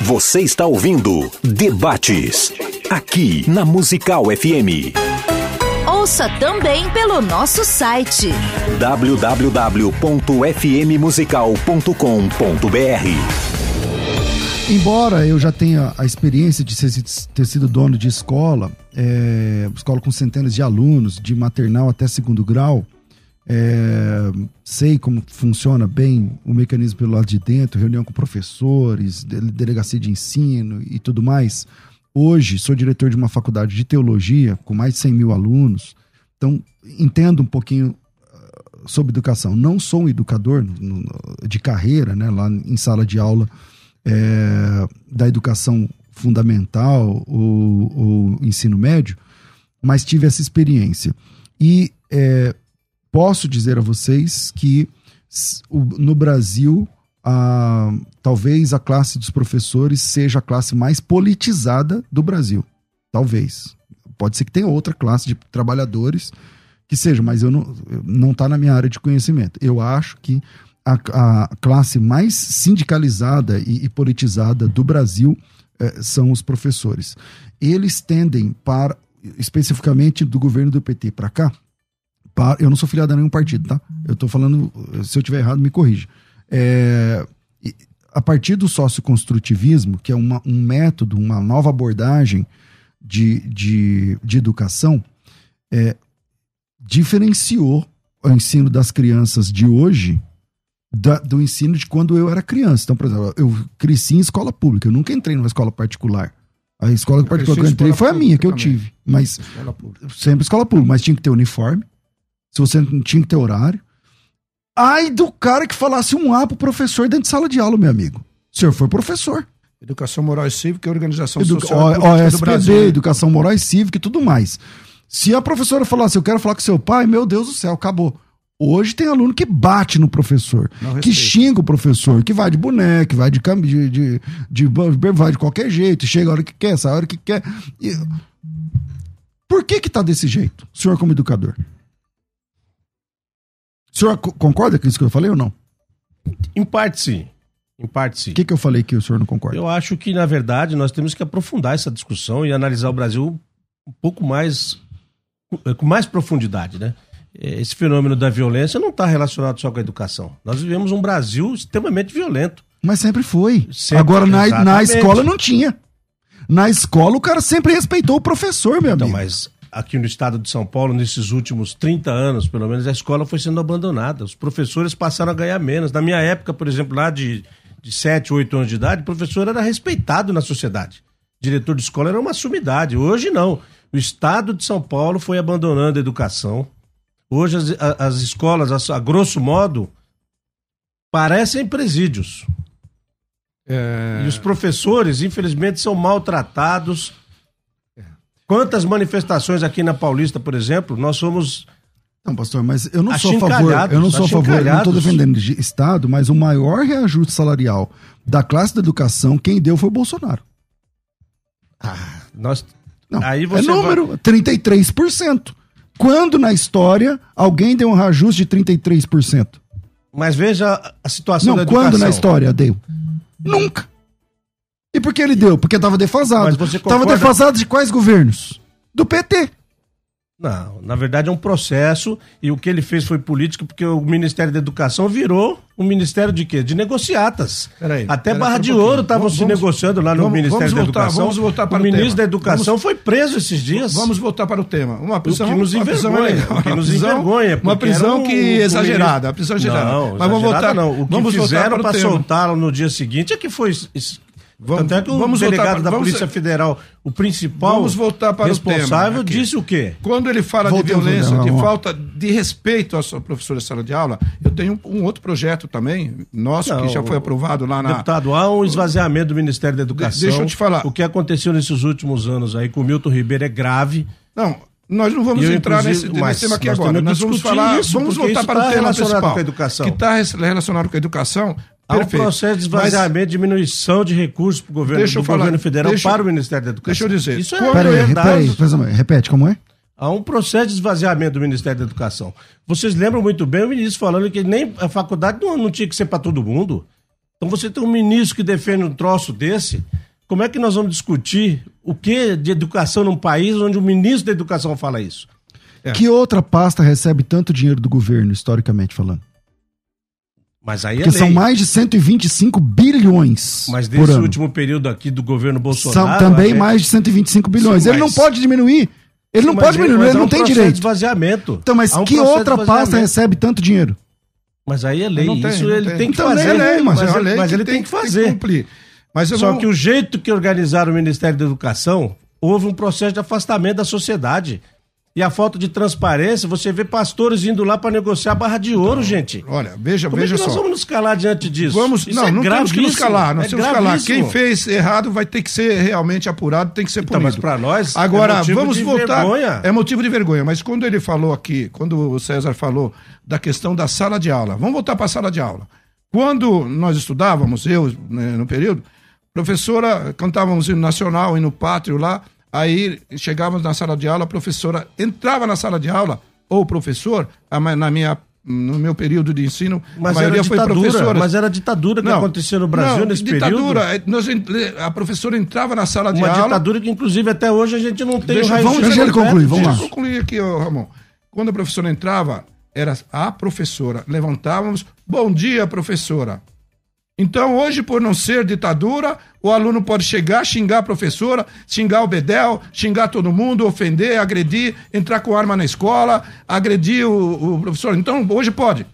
Você está ouvindo Debates aqui na Musical FM. Ouça também pelo nosso site www.fmmusical.com.br. Embora eu já tenha a experiência de ter sido dono de escola, é, escola com centenas de alunos, de maternal até segundo grau, é, sei como funciona bem o mecanismo pelo lado de dentro, reunião com professores, delegacia de ensino e tudo mais. Hoje sou diretor de uma faculdade de teologia com mais de 100 mil alunos, então entendo um pouquinho ah, sobre educação. Não sou um educador de carreira, né, lá em sala de aula é, da educação fundamental ou, ou, ensino médio, mas tive essa experiência. E é, posso dizer a vocês que no Brasil a, talvez a classe dos professores seja a classe mais politizada do Brasil. Talvez. Pode ser que tenha outra classe de trabalhadores que seja, mas eu não, não está na minha área de conhecimento. Eu acho que a, a classe mais sindicalizada e, e politizada do Brasil eh, são os professores. Eles tendem para, especificamente do governo do PT para cá, para, eu não sou filiado a nenhum partido, tá? Eu estou falando, se eu tiver errado, me corrija. É, a partir do socioconstrutivismo, que é uma, um método, uma nova abordagem de, de, de educação, é, diferenciou o ensino das crianças de hoje da, do ensino de quando eu era criança. Então, por exemplo, eu cresci em escola pública, eu nunca entrei numa escola particular. A escola eu particular que eu entrei foi a minha que eu também. tive. Mas escola sempre escola pública, mas tinha que ter uniforme. Se você não tinha que ter horário. Ai do cara que falasse um A pro professor dentro de sala de aula, meu amigo. O senhor foi professor. Educação Moral e Cívica e Organização Educa Social o, do Brasil. Educação Moral e Cívica e tudo mais. Se a professora falasse, eu quero falar com seu pai, meu Deus do céu, acabou. Hoje tem aluno que bate no professor, que xinga o professor, que vai de boneco, que vai de, de, de, de, vai de qualquer jeito, chega a hora que quer, sai a hora que quer. E... Por que que tá desse jeito, senhor como educador? O senhor concorda com isso que eu falei ou não? Em parte sim. Em parte sim. O que, que eu falei que o senhor não concorda? Eu acho que, na verdade, nós temos que aprofundar essa discussão e analisar o Brasil um pouco mais, com mais profundidade, né? Eh, esse fenômeno da violência não está relacionado só com a educação. Nós vivemos um Brasil extremamente violento. Mas sempre foi. Sempre, Agora, na, na escola não tinha. Na escola, o cara sempre respeitou o professor, meu Então, amigo. mas aqui no estado de São Paulo, nesses últimos 30 anos, pelo menos, a escola foi sendo abandonada. Os professores passaram a ganhar menos. Na minha época, por exemplo, lá de, de 7, 8 anos de idade, o professor era respeitado na sociedade. Diretor de escola era uma sumidade. Hoje não. O estado de São Paulo foi abandonando a educação. Hoje as, as escolas, a, a grosso modo, parecem presídios. É, E os professores, infelizmente, são maltratados. Quantas manifestações aqui na Paulista, por exemplo, nós somos. Não, pastor, mas eu não sou a favor. Eu não sou a favor, eu não estou defendendo de Estado, mas o maior reajuste salarial da classe da educação, quem deu foi o Bolsonaro. Nós, Não, aí é você número, 33%. Quando na história alguém deu um reajuste de 33%? Mas veja a situação Não, da quando na história deu? Nunca. E por que ele deu? Porque estava defasado. Estava concorda- defasado de quais governos? Do PT. Não, na verdade é um processo e o que ele fez foi político porque o Ministério da Educação virou um ministério de quê? De negociatas. Peraí, Até Barra um de pouquinho. Ouro estavam Vamos- se vamos- negociando lá no vamos- Ministério vamos da voltar- Educação. vamos voltar para o o ministro tema. da Educação Vamos- foi preso esses dias. Vamos voltar para o tema. Uma prisão, que nos uma prisão envergonha, é legal. o que nos Uma prisão- envergonha, Uma prisão um- que um exagerada, a prisão exagerada. Não, Mas vamos exagerada voltar, não. O que vamos fizeram para soltá-lo no dia seguinte é que foi. Vamos- Tanto é que o vamos voltar delegado para- da vamos- Polícia Federal, o principal Vamos voltar para o responsável, tema aqui. disse o quê? Quando ele fala de violência, vamos de lá. falta de respeito à sua professora de sala de aula, eu tenho um, um outro projeto também, nosso, Não, que já foi aprovado lá na. Deputado, há um esvaziamento do Ministério da Educação. deixa eu te falar. O que aconteceu nesses últimos anos aí com o Milton Ribeiro é grave. Não, nós não vamos eu, entrar nesse, nesse tema aqui nós agora. Nós vamos falar, isso, vamos voltar para o está tema principal, com a educação. que está relacionado com a educação. Há um processo de Mas- esvaziamento, diminuição de recursos pro governo, Deixa eu do falar, governo federal deixa- para o Ministério da Educação. deixa eu dizer, Isso é quando- Peraí, verdade. uma- repete, como é? Há um processo de esvaziamento do Ministério da Educação. Vocês lembram muito bem o ministro falando que nem a faculdade não, não tinha que ser para todo mundo. Então você tem um ministro que defende um troço desse. Como é que nós vamos discutir o que de educação num país onde o ministro da Educação fala isso? É. Que outra pasta recebe tanto dinheiro do governo, historicamente falando? Mas aí é Porque são mais de 125 bilhões Mas por desse ano. último período aqui do governo São Bolsonaro. também a gente- mais de 125 bilhões. Sim, ele não mas- pode diminuir. Ele não Mas pode diminuir, mas ele há não um tem processo direito. de esvaziamento. Então, mas um que outra pasta recebe tanto dinheiro? Mas aí é lei. Não tem, Isso não ele tem. tem que Então, fazer. é lei, mas, é uma ele- lei mas que ele tem que fazer. cumprir. Mas eu Só vou- que o jeito que organizaram o Ministério da Educação, houve um processo de afastamento da sociedade. E a falta de transparência, você vê pastores indo lá para negociar barra de ouro, gente. Olha, veja, Como veja é que nós só. vamos nos calar diante disso? Vamos, Isso não, é não temos que nos calar, nós é temos que calar. Quem fez errado vai ter que ser realmente apurado, tem que ser Então, punido. mas pra nós é Agora, motivo vamos voltar. vergonha. É motivo de vergonha, mas quando ele falou aqui, quando o César falou da questão da sala de aula, vamos voltar para a sala de aula. Quando nós estudávamos, eu, né, no período, professora, cantávamos hino nacional, hino pátrio lá, aí chegávamos na sala de aula, a professora entrava na sala de aula, ou o professor, na minha, no meu período de ensino, Mas a maioria era foi ditadura, professora. mas era a ditadura que acontecia no Brasil não, nesse ditadura, período. nós ent- a professora entrava na sala de Uma aula. ditadura que, inclusive, até hoje a gente não tem Deixa, o raio vamos, deixa ele concluir, vamos Deixa lá. eu concluir aqui, Ramon. Quando a professora entrava, era a professora. Levantávamos, bom dia, professora. Então, hoje, por não ser ditadura, o aluno pode chegar, xingar a professora, xingar o bedel, xingar todo mundo, ofender, agredir, entrar com arma na escola, agredir o, o professor. Então, hoje pode.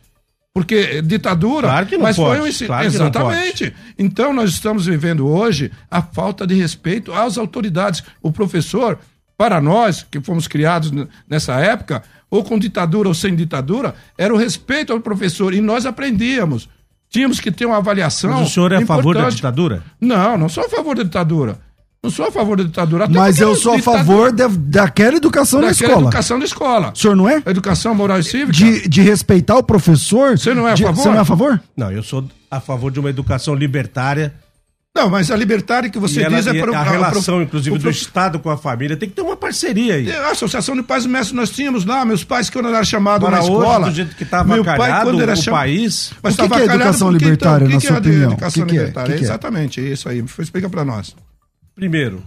Porque ditadura. Claro que não mas pode, foi um ensino. claro Exatamente. Então, nós estamos vivendo hoje a falta de respeito às autoridades. O professor, para nós, que fomos criados nessa época, ou com ditadura ou sem ditadura, era o respeito ao professor. E nós aprendíamos. Tínhamos que ter uma avaliação. Mas o senhor é a favor da ditadura? Não, não sou a favor da ditadura. Não sou a favor da ditadura. Até Mas eu sou a favor da, daquela educação na daquela escola. educação da escola. O senhor não é? Educação moral e cívica. De, de respeitar o professor? Você não é a De- favor? Você não é a favor? Não, eu sou a favor de uma educação libertária. Não, mas a liberdade que você e ela- diz é pro- a pro- relação, inclusive, o do Estado com a família. Tem que ter uma parceria aí. A Associação de Pais e Mestres nós tínhamos lá, meus pais, quando era chamado Agora, na hoje, escola. do jeito que estava meu pai, quando era o cham- país... Mas O que estava que é educação porque, libertária, o que na que sua é a opinião? Educação O que é? libertária, O que que é? exatamente, isso aí. Explica para nós. Primeiro,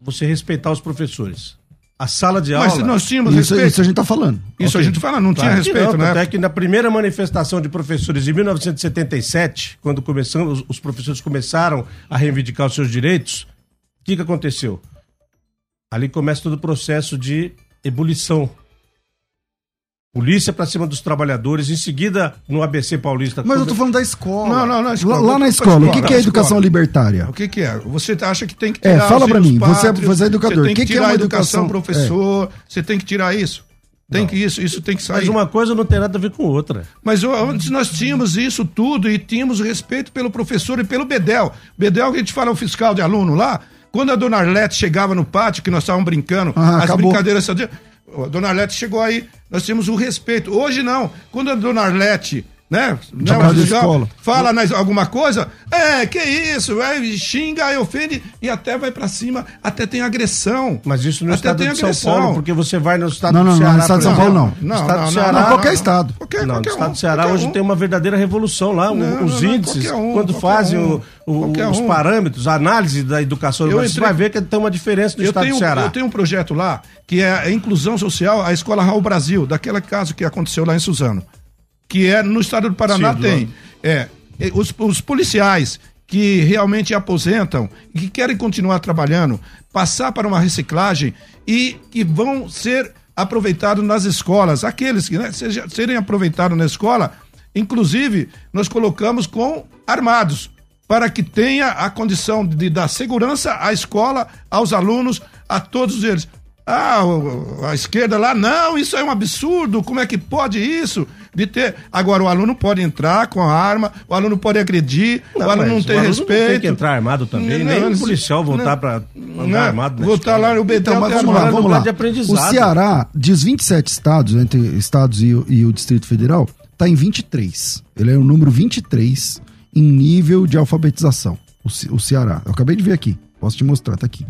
você respeitar os professores. A sala de aula. Mas nós tínhamos Isso, respeito. isso a gente tá falando. Isso a Ok. gente fala, não tinha Claro que respeito, não, né? tanto é que na primeira manifestação de professores em 1977, quando começamos, os professores começaram a reivindicar os seus direitos, o que, que aconteceu? Ali começa todo o processo de ebulição. Polícia pra cima dos trabalhadores, em seguida no ABC Paulista. Mas eu tô falando da escola. Não, não, na escola. Lá, lá na Pra escola, o que, escola, que é educação escola. libertária? O que, que é? Você acha que tem que É, tirar fala os pra mim, você é- pátrios, você é educador. Você tem Que que, que é uma educação educação- professor, você tem que tirar isso. Tem que isso, isso tem que sair. Mas uma coisa não tem nada a ver com outra. Mas antes nós tínhamos isso tudo e tínhamos respeito pelo professor e pelo Bedel. Bedel, que a gente fala, o fiscal de aluno lá, quando a dona Arlete chegava no pátio, que nós estávamos brincando, Ah, as acabou. brincadeiras. A dona Arlete chegou aí, nós tínhamos o respeito. Hoje não. Quando a dona Arlete. Né? causa o da fiscal escola. Fala nas- alguma coisa, é, que isso, é, xinga, ofende e até vai pra cima, até tem agressão. Mas isso no até estado tem de São agressão. Paulo, porque você vai no estado Não, do não, não, Ceará. no estado de São Paulo não. Não, estado não, do não, Ceará, não, qualquer estado. Qualquer, não, qualquer no estado um, do Ceará hoje um. tem uma verdadeira revolução lá. o- Não, os não, índices, um, quando fazem um, o- o- os um. parâmetros, a análise da educação, Eu você entrei- vai ver que tem uma diferença no Eu estado tenho, do Ceará. eu tenho um projeto lá que é a inclusão social, a escola Raul Brasil, daquele caso que aconteceu lá em Suzano. Que é no estado do Paraná Sim, do tem. é, os, os policiais que realmente aposentam e que querem continuar trabalhando, passar para uma reciclagem e que vão ser aproveitados nas escolas. Aqueles que né, seja, serem aproveitados na escola, inclusive, nós colocamos com armados para que tenha a condição de dar segurança à escola, aos alunos, a todos eles. Ah, a esquerda lá, não, isso é um absurdo, como é que pode isso? De ter. Agora, o aluno pode entrar com a arma, o aluno pode agredir, o aluno mas não tem o aluno respeito. Não tem que entrar armado também, nem Não, o policial voltar não, para não, andar armado. na Voltar escola. lá no Betel, Então, mas vamos lá, armado. vamos lugar lá. de aprendizado. O Ceará, dos 27 estados, entre estados e, o- e o Distrito Federal, está em 23. Ele é o número 23 em nível de alfabetização. O, Ce- o Ceará. Eu acabei de ver aqui. Posso te mostrar, tá aqui.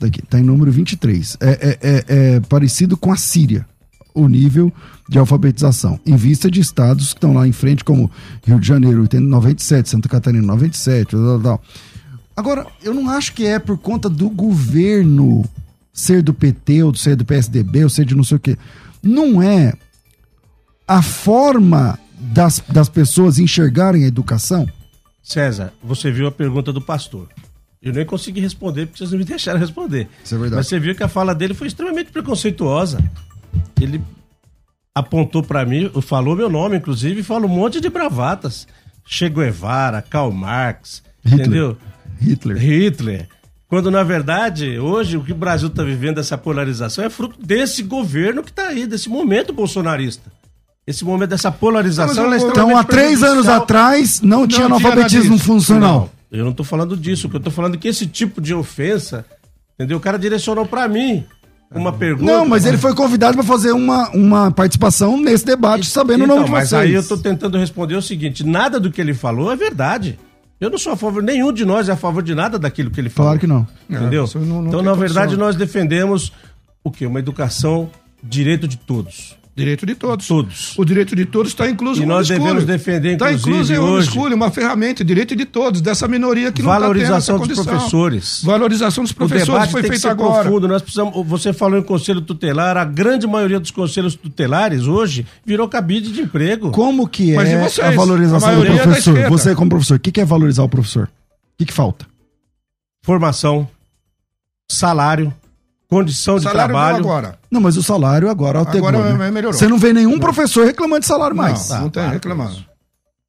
É. Tá. Tá em número 23. É, é, é, é parecido com a Síria, o nível de alfabetização. Em vista de estados que estão lá em frente, como Rio de Janeiro, 80, 97, Santa Catarina, 97, tal, tal, tal. Agora, eu não acho que é por conta do governo ser do PT, ou ser do PSDB, ou ser de não sei o quê. Não é a forma das, das pessoas enxergarem a educação. César, você viu a pergunta do pastor. Eu nem consegui responder porque vocês não me deixaram responder. Isso é verdade. Mas você viu que a fala dele foi extremamente preconceituosa. Ele apontou pra mim, falou meu nome, inclusive, e falou um monte de bravatas. Che Guevara, Karl Marx, Hitler. entendeu? Hitler. Hitler. Quando, na verdade, hoje o que o Brasil está vivendo, essa polarização, é fruto desse governo que está aí, desse momento bolsonarista. Esse momento dessa polarização. ela é Então, há três anos atrás, não, tinha tinha analfabetismo funcional. Eu não tô falando disso. que Eu tô falando que esse tipo de ofensa, entendeu? O cara direcionou pra mim uma pergunta. Não, mas ele foi convidado para fazer uma, uma participação nesse debate, sabendo o então, nome de mas vocês. aí eu tô tentando responder o seguinte: nada do que ele falou é verdade. Eu não sou a favor, nenhum de nós é a favor de nada daquilo que ele falou. Claro que não. Entendeu? isso não- não então, na condição. verdade, nós defendemos o quê? Uma educação, direito de todos. Direito de todos. Todos. O direito de todos está incluso E no nós devemos defender, Está inclusive, incluso em hoje- homeschooling, uma ferramenta, direito de todos, dessa minoria que não tá tendo Valorização essa dos condição. professores. Valorização dos O professores debate foi tem que feito ser agora. profundo. Nós precisamos, você falou em conselho tutelar, a grande maioria dos conselhos tutelares hoje virou cabide de emprego. Como que Mas é vocês? a valorização A do é professor? esquerda. Você como professor, o que que é valorizar o professor? O que, que falta? Formação, salário, condição de Salário trabalho. agora. Não, mas o salário agora alterou. Agora né? melhorou. Você não vê nenhum professor reclamando de salário mais. Não, não tem para reclamando.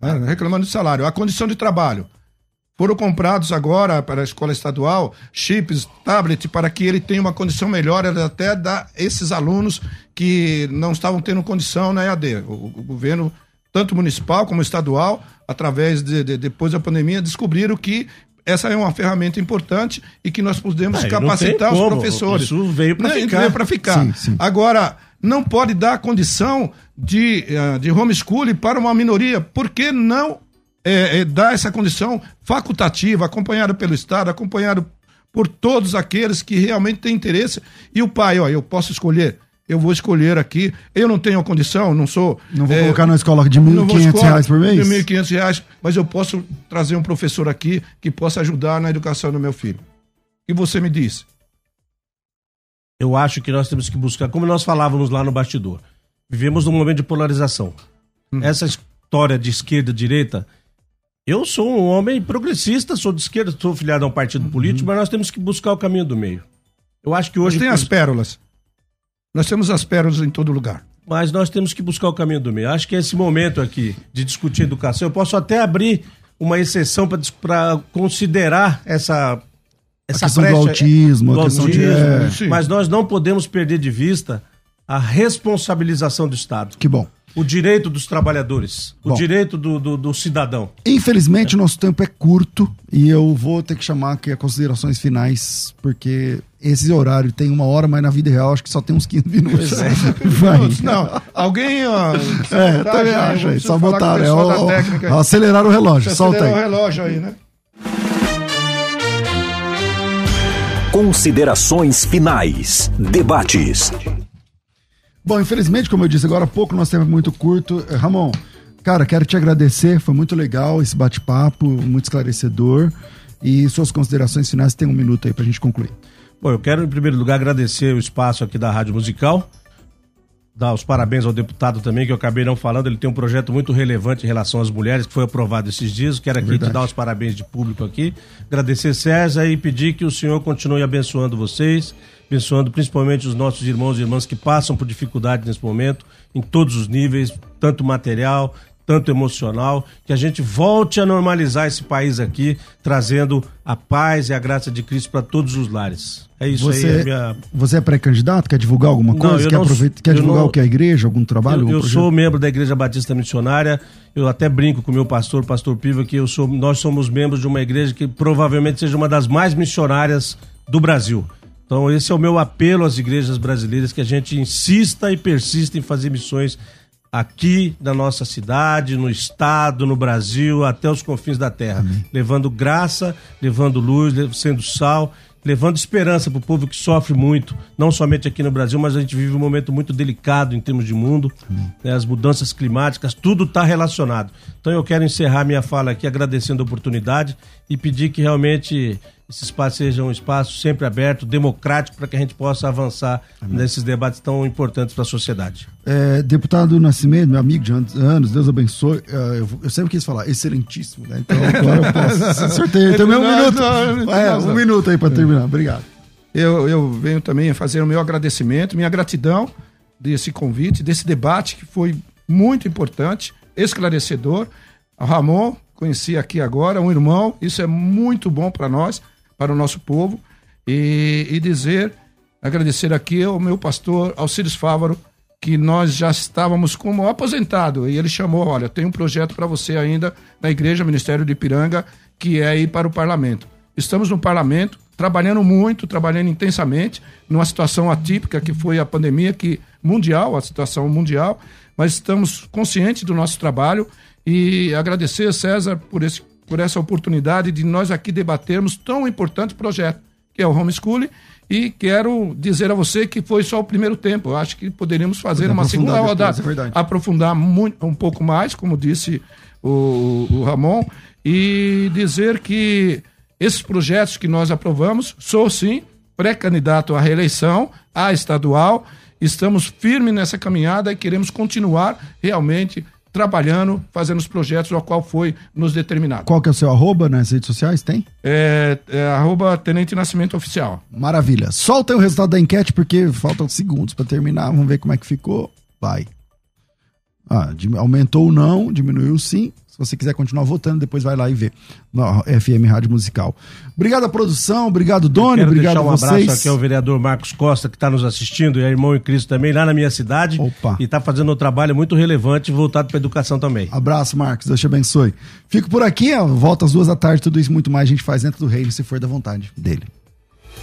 É, reclamando de salário. A condição de trabalho. Foram comprados agora para a escola estadual chips, tablet, para que ele tenha uma condição melhor até dar esses alunos que não estavam tendo condição na EAD. O, o governo, tanto municipal como estadual, através de, de- depois da pandemia, descobriram que essa é uma ferramenta importante e que nós podemos Ah, capacitar os professores. Isso veio pra Né? ficar. Veio para ficar. Sim, sim. Agora, não pode dar condição de, eh, de homeschooling para uma minoria. Por que não eh, eh, dar essa condição facultativa, acompanhada pelo Estado, acompanhado por todos aqueles que realmente têm interesse? E o pai, ó, eu posso escolher. Eu vou escolher aqui. Eu não tenho a condição, não sou. Não vou eh, colocar na escola de vou 1.500 escola reais por mês? De 1.500 reais, mas eu posso trazer um professor aqui que possa ajudar na educação do meu filho. E você me diz? eu acho que nós temos que buscar, como nós falávamos lá no bastidor, vivemos num momento de polarização. Hum. Essa história de esquerda e direita, eu sou um homem progressista, sou de esquerda, sou filiado a um partido uhum. político, mas nós temos que buscar o caminho do meio. Eu acho que hoje. Mas tem as pérolas. Nós temos as pérolas em todo lugar. Mas nós temos que buscar o caminho do meio. Acho que esse momento aqui de discutir educação, eu posso até abrir uma exceção para considerar essa essa a questão brecha, do autismo, do a questão autismo, de... É... mas nós não podemos perder de vista a responsabilização do Estado. Que bom. O direito dos trabalhadores, Bom, o direito do, do, do, cidadão. Infelizmente, é. nosso tempo é curto e eu vou ter que chamar aqui a considerações finais, porque esse horário tem uma hora, mas na vida real acho que só tem uns 15 minutos. É. Vai. Não, alguém. Ó, é, também acho aí. Só botaram. É, ó, ó, aceleraram o relógio. Solta aí. o relógio aí, né? Considerações finais. Debates. Bom, infelizmente, como eu disse agora há pouco, nosso tempo é muito curto. Eh, Ramon, cara, quero te agradecer. Foi muito legal esse bate-papo, muito esclarecedor. E suas considerações finais, tem um minuto aí pra gente concluir. Bom, eu quero, em primeiro lugar, agradecer o espaço aqui da Rádio Musical. Dar os parabéns ao deputado também, que eu acabei não falando. Ele tem um projeto muito relevante em relação às mulheres, que foi aprovado esses dias. Quero aqui Verdade. te dar os parabéns de público aqui. Agradecer, César, e pedir que o senhor continue abençoando vocês abençoando principalmente os nossos irmãos e irmãs que passam por dificuldade nesse momento, em todos os níveis, tanto material, tanto emocional, que a gente volte a normalizar esse país aqui, trazendo a paz e a graça de Cristo para todos os lares. É isso você, aí. É minha... Você é pré-candidato? Quer divulgar alguma coisa? Não, quer, não, quer divulgar não, o que? A igreja? Algum trabalho? Eu, eu sou membro da Igreja Batista Missionária. Eu até brinco com o meu pastor, pastor Piva, que eu sou, nós somos membros de uma igreja que provavelmente seja uma das mais missionárias do Brasil. Então, esse é o meu apelo às igrejas brasileiras, que a gente insista e persista em fazer missões aqui na nossa cidade, no estado, no Brasil, até os confins da terra, Amém. levando graça, levando luz, sendo sal, levando esperança para o povo que sofre muito, não somente aqui no Brasil, mas a gente vive um momento muito delicado em termos de mundo, né, as mudanças climáticas, tudo está relacionado. Então eu quero encerrar minha fala aqui agradecendo a oportunidade e pedir que realmente esse espaço seja um espaço sempre aberto, democrático, para que a gente possa avançar Amém. nesses debates tão importantes para a sociedade. É, deputado Nascimento, meu amigo de anos, Deus abençoe. É, eu, eu, sempre quis falar, excelentíssimo, né? Então agora eu posso. Sorteio também um minuto. Não, não, é, um minuto aí para terminar. Obrigado. Eu, eu venho também fazer o meu agradecimento, minha gratidão desse convite, desse debate que foi muito importante, esclarecedor. A Ramon, conheci aqui agora, um irmão, isso é muito bom para nós para o nosso povo e, e dizer, agradecer aqui ao meu pastor Alcides Fávaro, que nós já estávamos como aposentado e ele chamou, olha, tem um projeto para você ainda na Igreja Ministério de Ipiranga, que é ir para o parlamento. Estamos no parlamento, trabalhando muito, trabalhando intensamente, numa situação atípica que foi a pandemia, que mundial, a situação mundial, mas estamos conscientes do nosso trabalho e agradecer, César, por esse por essa oportunidade de nós aqui debatermos tão importante projeto, que é o homeschooling. E quero dizer a você que foi só o primeiro tempo. Eu acho que poderíamos fazer uma segunda rodada, é aprofundar muito, um pouco mais, como disse o, o Ramon, e dizer que esses projetos que nós aprovamos, sou sim pré-candidato à reeleição, à estadual, estamos firmes nessa caminhada e queremos continuar realmente trabalhando, fazendo os projetos ao qual foi nos determinado. Qual que é o seu arroba nas redes sociais? Tem? É, é arroba Tenente Nascimento Oficial. Maravilha. Solta o resultado da enquete, porque faltam segundos para terminar. Vamos ver como é que ficou. Vai. Ah, aumentou ou não, diminuiu sim. Se você quiser continuar votando, depois vai lá e vê na FM Rádio Musical. Obrigado à produção, obrigado Doni, obrigado um a vocês. abraço aqui ao vereador Marcos Costa que está nos assistindo e a irmão em Cristo também lá na minha cidade Opa. e está fazendo um trabalho muito relevante voltado para a educação também. Abraço Marcos, Deus te abençoe. Fico por aqui, ó, volta às duas da tarde, tudo isso muito mais a gente faz dentro do reino se for da vontade dele.